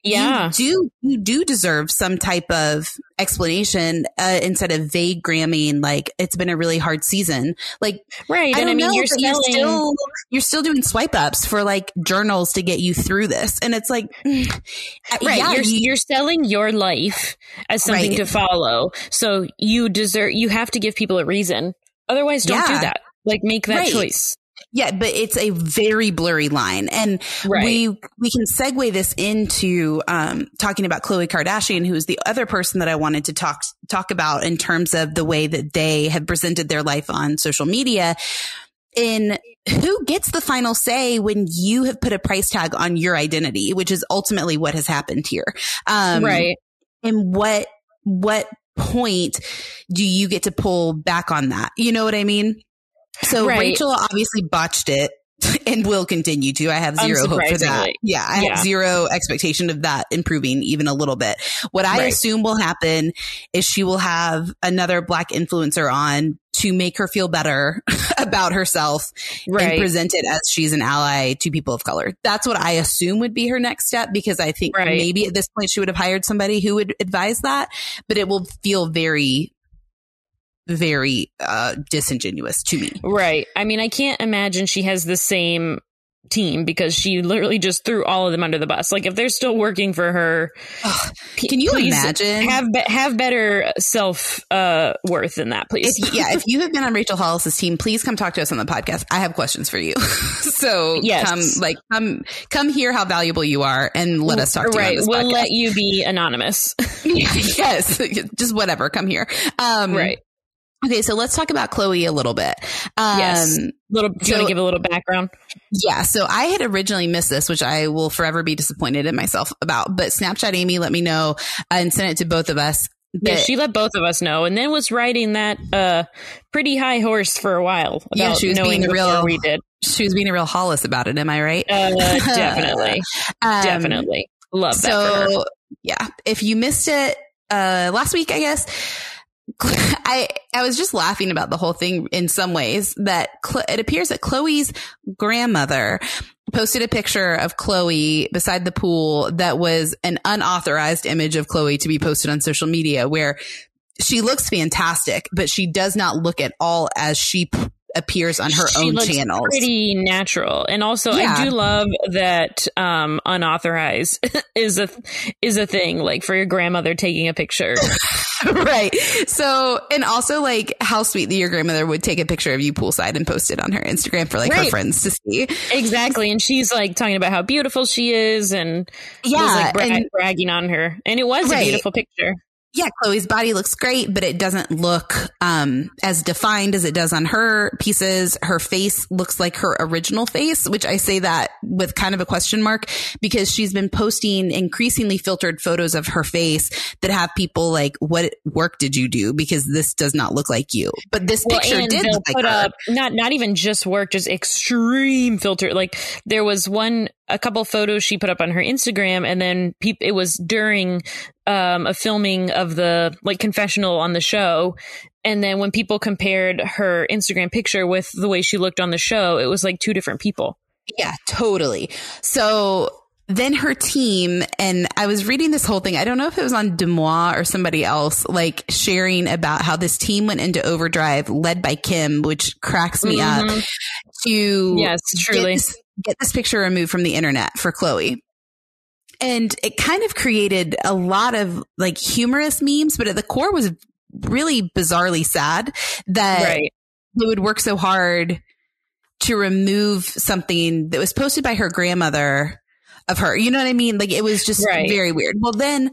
yeah. you do, you do deserve some type of explanation, uh, instead of vague gramming, like it's been a really hard season. Like, right. I and I mean, know, you're, selling- you're still, you're still doing swipe ups for like journals to get you through this. And it's like, [SIGHS] right. Yeah, you're, you, you're selling your life as something right. to follow. So you deserve, you have to give people a reason. Otherwise, don't yeah. do that. Like make that right. choice. Yeah, but it's a very blurry line. And right. we we can segue this into um, talking about Khloe Kardashian, who is the other person that I wanted to talk talk about in terms of the way that they have presented their life on social media. In who gets the final say when you have put a price tag on your identity, which is ultimately what has happened here. Um, right. And what what point do you get to pull back on that? You know what I mean? So right. Rachel obviously botched it [LAUGHS] and will continue to. I have um, zero hope for that. Yeah, I yeah. have zero expectation of that improving even a little bit. What I right. assume will happen is she will have another black influencer on to make her feel better [LAUGHS] about herself right. and present it as she's an ally to people of color. That's what I assume would be her next step because I think right. maybe at this point she would have hired somebody who would advise that, but it will feel very very uh, disingenuous to me. Right. I mean, I can't imagine she has the same team because she literally just threw all of them under the bus. Like if they're still working for her, Ugh, can you imagine have be- have better self uh, worth than that, please? If, yeah, if you have been on Rachel Hollis's team, please come talk to us on the podcast. I have questions for you. [LAUGHS] so yes. come like come come hear how valuable you are and let us talk to right. we'll podcast. let you be anonymous. [LAUGHS] yes, [LAUGHS] just whatever. Come here. Um, right. Okay, so let's talk about Khloe a little bit. Um, yes. Little, do you so, want to give a little background? Yeah. So I had originally missed this, which I will forever be disappointed in myself about. But Snapchat Amy let me know and sent it to both of us. yeah, she let both of us know, and then was riding that uh, pretty high horse for a while. yeah, she was being a real. We did. She was being a real Hollis about it. Am I right? Uh, [LAUGHS] definitely, um, definitely love that. So yeah, if you missed it uh, last week, I guess [LAUGHS] I I was just laughing about the whole thing in some ways that it appears that Khloe's grandmother posted a picture of Khloe beside the pool that was an unauthorized image of Khloe to be posted on social media where she looks fantastic, but she does not look at all as she appears on her she own channels. Pretty natural, and also yeah. I do love that um, unauthorized [LAUGHS] is a is a thing. Like for your grandmother taking a picture, [LAUGHS] right? So, and also like how sweet that your grandmother would take a picture of you poolside and post it on her Instagram for like right. her friends to see. Exactly, and she's like talking about how beautiful she is, and yeah, was, like, bra- and, bragging on her, and it was right. a beautiful picture yeah, Khloe's body looks great, but it doesn't look um, as defined as it does on her pieces. Her face looks like her original face, which I say that with kind of a question mark because she's been posting increasingly filtered photos of her face that have people like, "What work did you do?" Because this does not look like you. But this well, picture did look like up not not even just work, just extreme filter. Like there was one a couple photos she put up on her Instagram, and then pe- it was during um, a filming of the like confessional on the show. And then when people compared her Instagram picture with the way she looked on the show, it was like two different people. Yeah, totally. So then her team, and I was reading this whole thing. I don't know if it was on DeuxMoi or somebody else, like sharing about how this team went into overdrive led by Kim, which cracks me mm-hmm. up to yes, truly get this, picture removed from the internet for Khloe. And it kind of created a lot of like humorous memes, but at the core was really bizarrely sad that right. they would work so hard to remove something that was posted by her grandmother of her. You know what I mean? Like it was just right. very weird. Well, then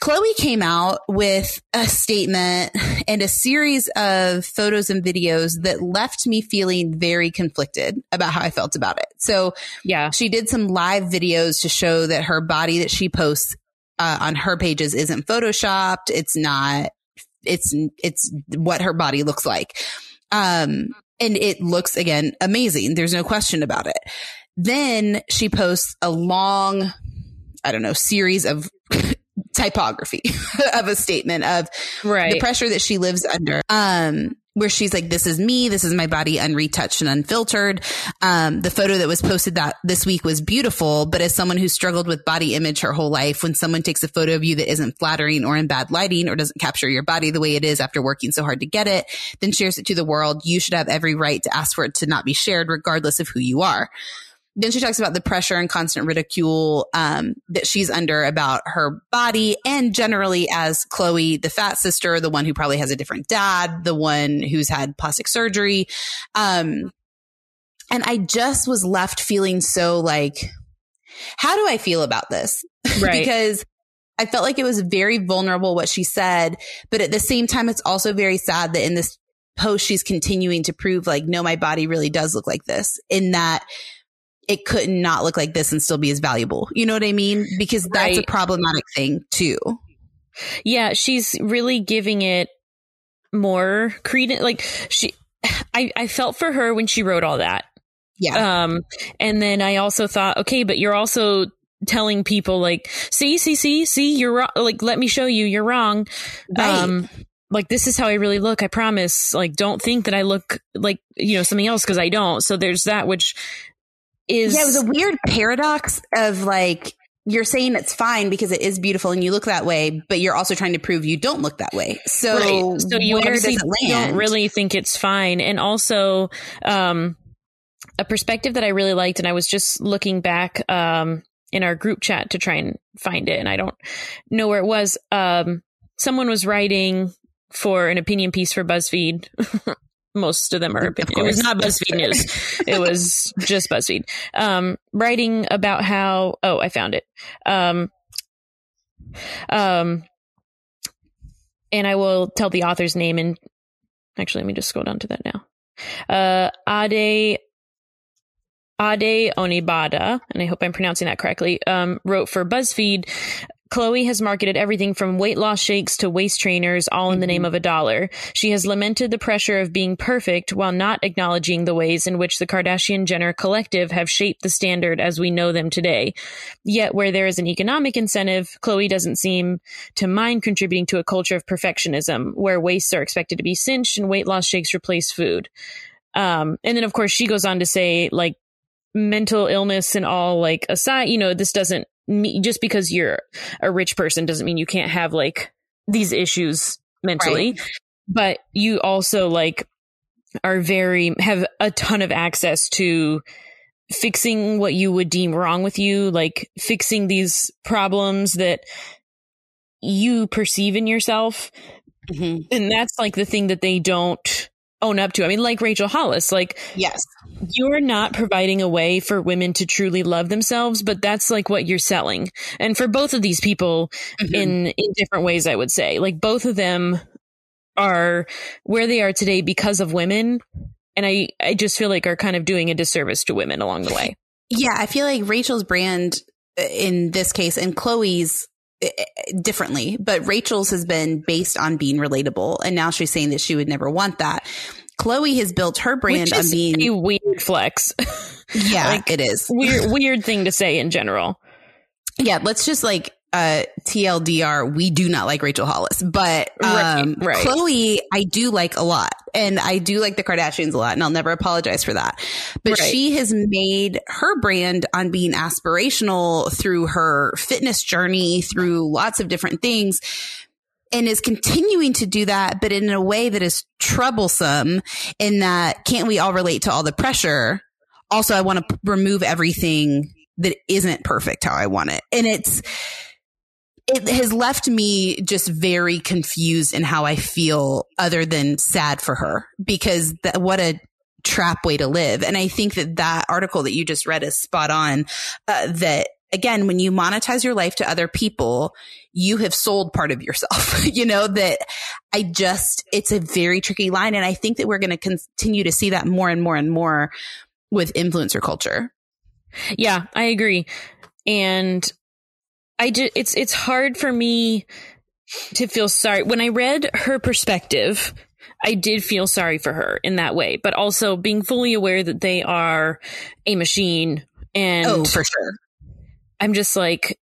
Khloe came out with a statement and a series of photos and videos that left me feeling very conflicted about how I felt about it. So, yeah, she did some live videos to show that her body that she posts uh, on her pages isn't photoshopped. It's not it's, it's what her body looks like. Um, and it looks again amazing. There's no question about it. Then she posts a long, I don't know, series of typography [LAUGHS] of a statement of right. the pressure that she lives under. Um, where she's like, this is me. This is my body unretouched and unfiltered. Um, the photo that was posted that this week was beautiful, but as someone who's struggled with body image her whole life, when someone takes a photo of you that isn't flattering or in bad lighting or doesn't capture your body the way it is after working so hard to get it, then shares it to the world, you should have every right to ask for it to not be shared regardless of who you are. Then she talks about the pressure and constant ridicule um, that she's under about her body and generally as Khloe, the fat sister, the one who probably has a different dad, the one who's had plastic surgery. Um, and I just was left feeling so like, how do I feel about this? [LAUGHS] Right. because I felt like it was very vulnerable what she said, but at the same time, it's also very sad that in this post, she's continuing to prove like, no, my body really does look like this in that it could not look like this and still be as valuable. You know what I mean? Because that's right. a problematic thing too. Yeah, she's really giving it more credence. Like she, I, I felt for her when she wrote all that. Yeah. Um, and then I also thought, okay, but you're also telling people like, see, see, see, see, you're wrong. Like, let me show you, you're wrong. Right. Um, like this is how I really look. I promise. Like, don't think that I look like, you know, something else because I don't. So there's that, which is yeah, it was a weird paradox of like you're saying it's fine because it is beautiful and you look that way, but you're also trying to prove you don't look that way. So, right. so you obviously don't really think it's fine. And also, um, a perspective that I really liked, and I was just looking back um, in our group chat to try and find it, and I don't know where it was. Um, someone was writing for an opinion piece for BuzzFeed [LAUGHS] most of them are opinion. It was not BuzzFeed News. it [LAUGHS] was just BuzzFeed. Um, writing about how, oh, I found it. Um, um, and I will tell the author's name and actually, let me just scroll down to that now. Uh, Ade, Ade Onibada, and I hope I'm pronouncing that correctly, um, wrote for BuzzFeed Khloe has marketed everything from weight loss shakes to waist trainers, all in the name of a dollar. She has lamented the pressure of being perfect while not acknowledging the ways in which the Kardashian Jenner collective have shaped the standard as we know them today. Yet, where there is an economic incentive, Khloe doesn't seem to mind contributing to a culture of perfectionism, where waists are expected to be cinched and weight loss shakes replace food. Um, and then, of course, she goes on to say, like, mental illness and all like aside you know this doesn't just because you're a rich person doesn't mean you can't have like these issues mentally. Right. But you also like are very have a ton of access to fixing what you would deem wrong with you, like fixing these problems that you perceive in yourself. Mm-hmm. And that's like the thing that they don't own up to. I mean, like Rachel Hollis, like, yes, you're not providing a way for women to truly love themselves, but that's like what you're selling. And for both of these people mm-hmm. in, in different ways, I would say, like both of them are where they are today because of women. And I, I just feel like are kind of doing a disservice to women along the way. [LAUGHS] Yeah. I feel like Rachel's brand uh, in this case and Khloe's uh, Eh, eh, differently, but Rachel's has been based on being relatable. And now she's saying that she would never want that. Khloe has built her brand on being a weird flex. Yeah, [LAUGHS] like, it is weird. Weird thing to say in general. Yeah, let's just like uh, TLDR, we do not like Rachel Hollis, but um, right, right. Khloe, I do like a lot. And I do like the Kardashians a lot, and I'll never apologize for that. But right. she has made her brand on being aspirational through her fitness journey, through lots of different things and is continuing to do that, but in a way that is troublesome in that can't we all relate to all the pressure? Also, I want to remove everything that isn't perfect how I want it. And it's, it has left me just very confused in how I feel other than sad for her because what a trap way to live. And I think that that article that you just read is spot on, uh, that again, when you monetize your life to other people, you have sold part of yourself, [LAUGHS] you know, that I just, it's a very tricky line. And I think that we're going to continue to see that more and more and more with influencer culture. Yeah, I agree. And I just, it's, it's hard for me to feel sorry. When I read her perspective, I did feel sorry for her in that way, but also being fully aware that they are a machine and Oh, for sure. I'm just like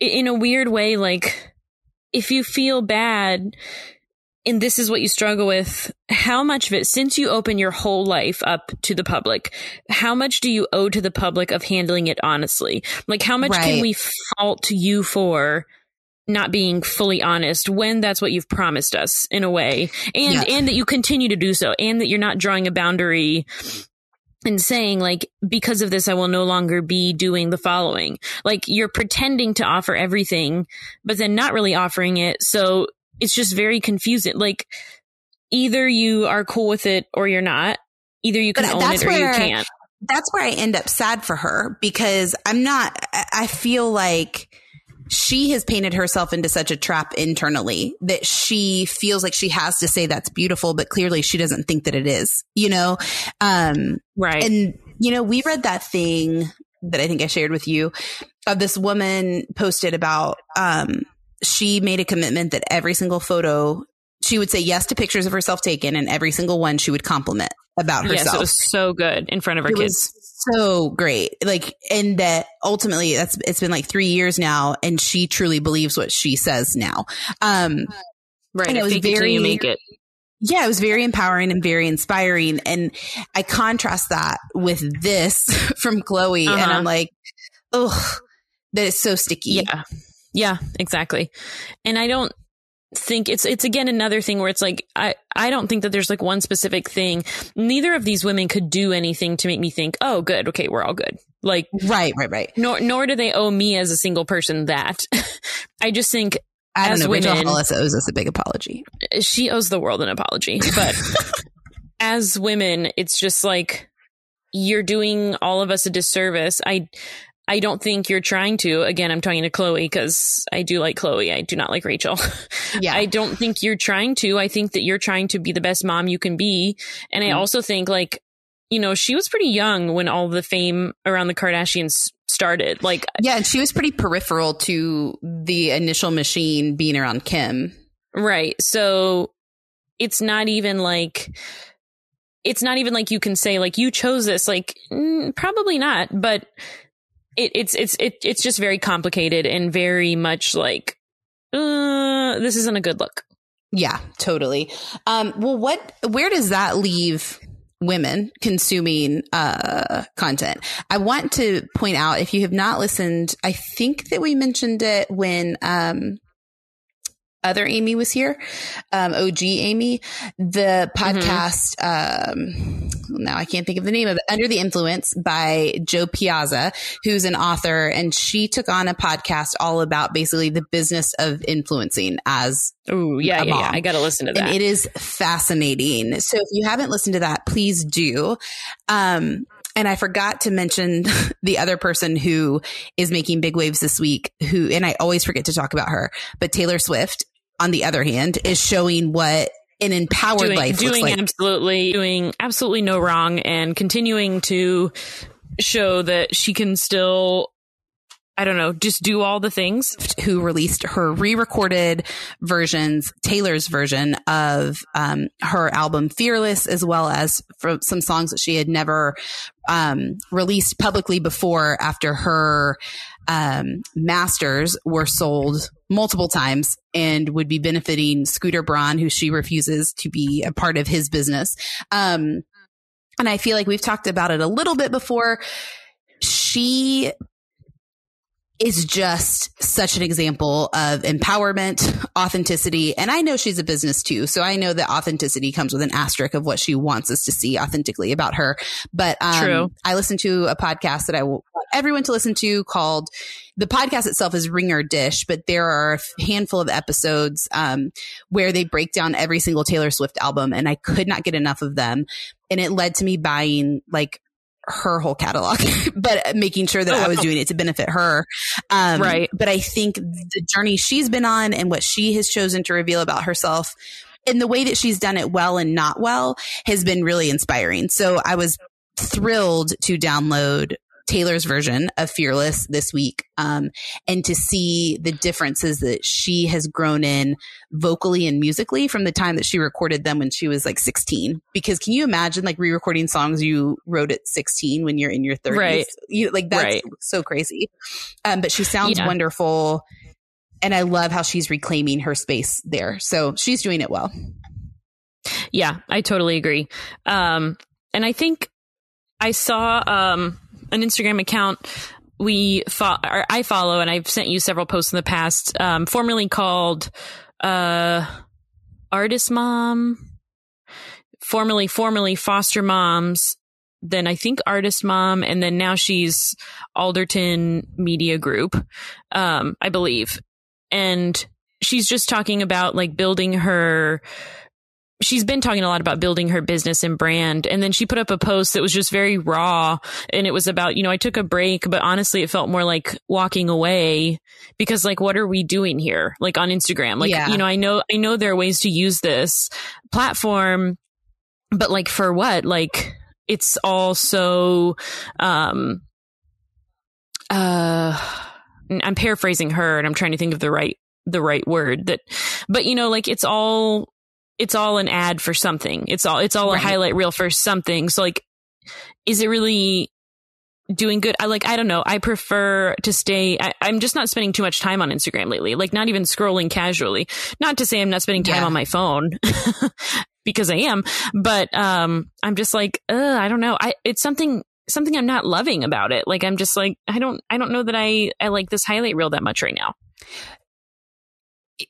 in a weird way like if you feel bad and this is what you struggle with, how much of it, since you open your whole life up to the public, how much do you owe to the public of handling it honestly? Like, how much right. can we fault you for not being fully honest when that's what you've promised us in a way? And, yeah. and that you continue to do so and that you're not drawing a boundary and saying like because of this i will no longer be doing the following like you're pretending to offer everything but then not really offering it so it's just very confusing. Like either you are cool with it or you're not. Either you can but own it or where, you can't. That's where I end up sad for her because I'm not, I feel like she has painted herself into such a trap internally that she feels like she has to say that's beautiful, but clearly she doesn't think that it is, you know? Um, right. And, you know, we read that thing that I think I shared with you of this woman posted about, um, she made a commitment that every single photo she would say yes to pictures of herself taken and every single one she would compliment about herself. Yes, it was so good in front of her it kids. so great. Like, and that ultimately that's, it's been like three years now and she truly believes what she says now. Um, right. And it was very, you make it. Yeah, it was very empowering and very inspiring. And I contrast that with this [LAUGHS] from Khloe, uh-huh. and I'm like, oh, that is so sticky. Yeah. Yeah, exactly. And I don't think it's it's again another thing where it's like I I don't think that there's like one specific thing. Neither of these women could do anything to make me think, "Oh, good. Okay, we're all good." Like Right, right, right. Nor nor do they owe me as a single person that. [LAUGHS] I just think I don't as know, women, Rachel Hollis owes us a big apology. She owes the world an apology, but [LAUGHS] as women, it's just like you're doing all of us a disservice. I I don't think you're trying to. Again, I'm talking to Khloe because I do like Khloe. I do not like Rachel. [LAUGHS] Yeah. I don't think you're trying to. I think that you're trying to be the best mom you can be. And mm. I also think like, you know, she was pretty young when all the fame around the Kardashians started. Like, yeah, and she was pretty peripheral to the initial machine being around Kim. Right. So it's not even like, it's not even like you can say like you chose this. Like, probably not. But it, it's it's it, it's just very complicated and very much like uh, this isn't a good look. Yeah, totally. Um, well, what where does that leave women consuming uh, content? I want to point out if you have not listened, I think that we mentioned it when um, other Amy was here, um, OG Amy, the podcast, mm-hmm. um, now I can't think of the name of it, Under the Influence by Jo Piazza, who's an author. And she took on a podcast all about basically the business of influencing as Oh yeah, yeah, yeah, I got to listen to that. And it is fascinating. So if you haven't listened to that, please do. Um, and I forgot to mention [LAUGHS] the other person who is making big waves this week, who, and I always forget to talk about her, but Taylor Swift on the other hand, is showing what an empowered doing, life doing like. absolutely doing absolutely no wrong and continuing to show that she can still I don't know, just do all the things. Who released her re-recorded versions, Taylor's version of um, her album Fearless, as well as for some songs that she had never um, released publicly before. After her um, masters were sold multiple times and would be benefiting Scooter Braun, who she refuses to be a part of his business. Um, and I feel like we've talked about it a little bit before. She is just such an example of empowerment, authenticity. And I know she's a business too. So I know that authenticity comes with an asterisk of what she wants us to see authentically about her. But um, True. I listened to a podcast that I want everyone to listen to called the podcast itself is Ringer Dish, but there are a handful of episodes um, where they break down every single Taylor Swift album. And I could not get enough of them. And it led to me buying like her whole catalog, [LAUGHS] but making sure that oh, I was doing it to benefit her. Um, right. But I think the journey she's been on and what she has chosen to reveal about herself and the way that she's done it well and not well has been really inspiring. So I was thrilled to download Taylor's version of Fearless this week, um, and to see the differences that she has grown in vocally and musically from the time that she recorded them when she was like 16. Because can you imagine like re-recording songs you wrote at 16 when you're in your 30s? Right. You, like that's right. so crazy. Um, but she sounds yeah. wonderful. And I love how she's reclaiming her space there. So she's doing it well. Yeah, I totally agree. Um, and I think I saw um, an Instagram account we fo- I follow, and I've sent you several posts in the past, um, formerly called uh, Artist Mom, formerly formerly Foster Moms, then I think Artist Mom, and then now she's Alderton Media Group, um, I believe, and she's just talking about like building her she's been talking a lot about building her business and brand. And then she put up a post that was just very raw. And it was about, you know, I took a break, but honestly, it felt more like walking away because like, what are we doing here? Like on Instagram, like, yeah. you know, I know, I know there are ways to use this platform, but like for what? Like it's all so, um, uh, I'm paraphrasing her and I'm trying to think of the right the right word that but you know like it's all it's all an ad for something. It's all it's all right. a highlight reel for something. So like is it really doing good? I like I don't know. I prefer to stay I, am just not spending too much time on Instagram lately. Like not even scrolling casually. Not to say I'm not spending time yeah. on my phone. [LAUGHS] because I am, but um I'm just like, I don't know. I it's something something I'm not loving about it. Like I'm just like I don't I don't know that I I like this highlight reel that much right now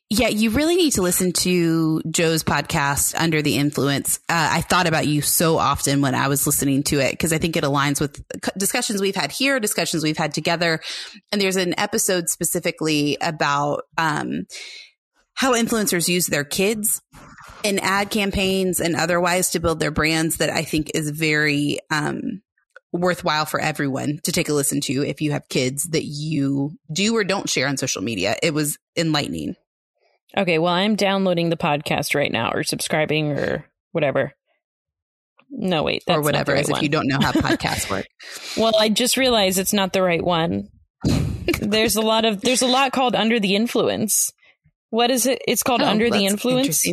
yeah, you really need to listen to Jo's podcast, Under the Influence. Uh, I thought about you so often when I was listening to it because I think it aligns with discussions we've had here, discussions we've had together. And there's an episode specifically about um, how influencers use their kids in ad campaigns and otherwise to build their brands that I think is very um, worthwhile for everyone to take a listen to if you have kids that you do or don't share on social media. It was enlightening. Okay, well, I'm downloading the podcast right now or subscribing or whatever. No, wait, or whatever, right as one. if you don't know how [LAUGHS] podcasts work. well, I just realized it's not the right one. there's a lot of there's a lot called Under the Influence. What is it? It's called oh, Under the Influence.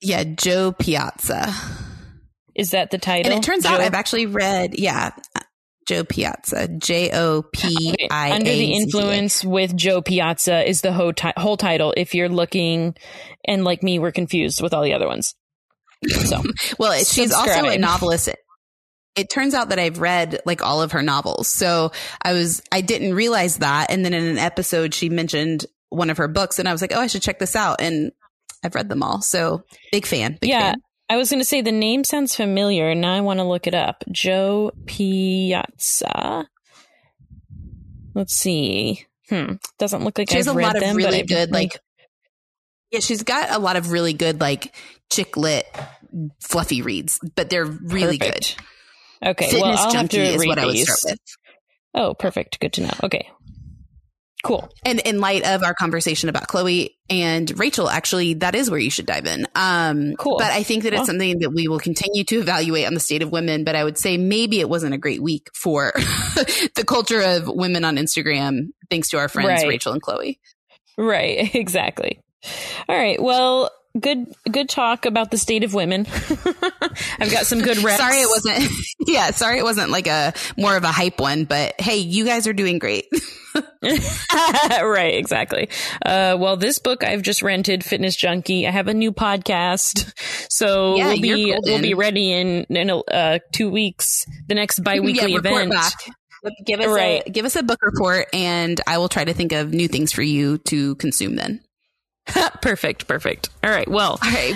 Yeah, Jo Piazza. Is that the title? And it turns Jo? out I've actually read, yeah, Jo Piazza. J O P I A. Under the influence with Jo Piazza is the whole, ti- whole title. If you're looking, and like me, we're confused with all the other ones. So, [LAUGHS] well, she's also a novelist. It turns out that I've read like all of her novels. So I was, I didn't realize that. And then in an episode, she mentioned one of her books and I was like, oh, I should check this out. And I've read them all. So big fan. Big yeah. Fan. I was going to say the name sounds familiar, and now I want to look it up. Jo Piazza. Let's see. Hmm. Doesn't look like she has I've a lot of them, really good, like. Yeah, she's got a lot of really good, like chick lit, fluffy reads, but they're really perfect. good. Okay, Fitness well, I'll have to read is what these. I would start with. Oh, perfect. Good to know. Okay. Cool. And in light of our conversation about Khloe and Rachel, actually, that is where you should dive in. Um, cool. But I think that it's something that we will continue to evaluate on the state of women. But I would say maybe it wasn't a great week for [LAUGHS] the culture of women on Instagram, thanks to our friends right. Rachel and Khloe. Right. [LAUGHS] Exactly. All right. Well, good good talk about the state of women. [LAUGHS] I've got some good reps. sorry it wasn't [LAUGHS] yeah, sorry it wasn't like a more of a hype one, but hey, you guys are doing great. [LAUGHS] right, exactly. Uh, well, this book I've just rented, Fitness Junkie. I have a new podcast, so yeah, we'll be we'll be ready in in uh, two weeks. The next biweekly yeah, event. Back. Give us right. a give us a book report, and I will try to think of new things for you to consume. Then. [LAUGHS] perfect, perfect. All right. Well, all right.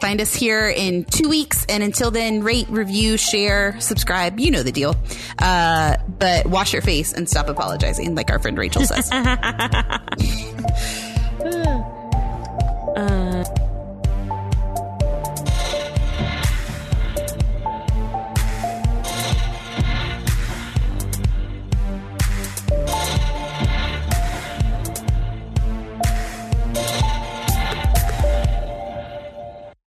Find us here in two weeks. And until then, rate, review, share, subscribe. You know the deal. Uh, but wash your face and stop apologizing, like our friend Rachel says. [LAUGHS] uh.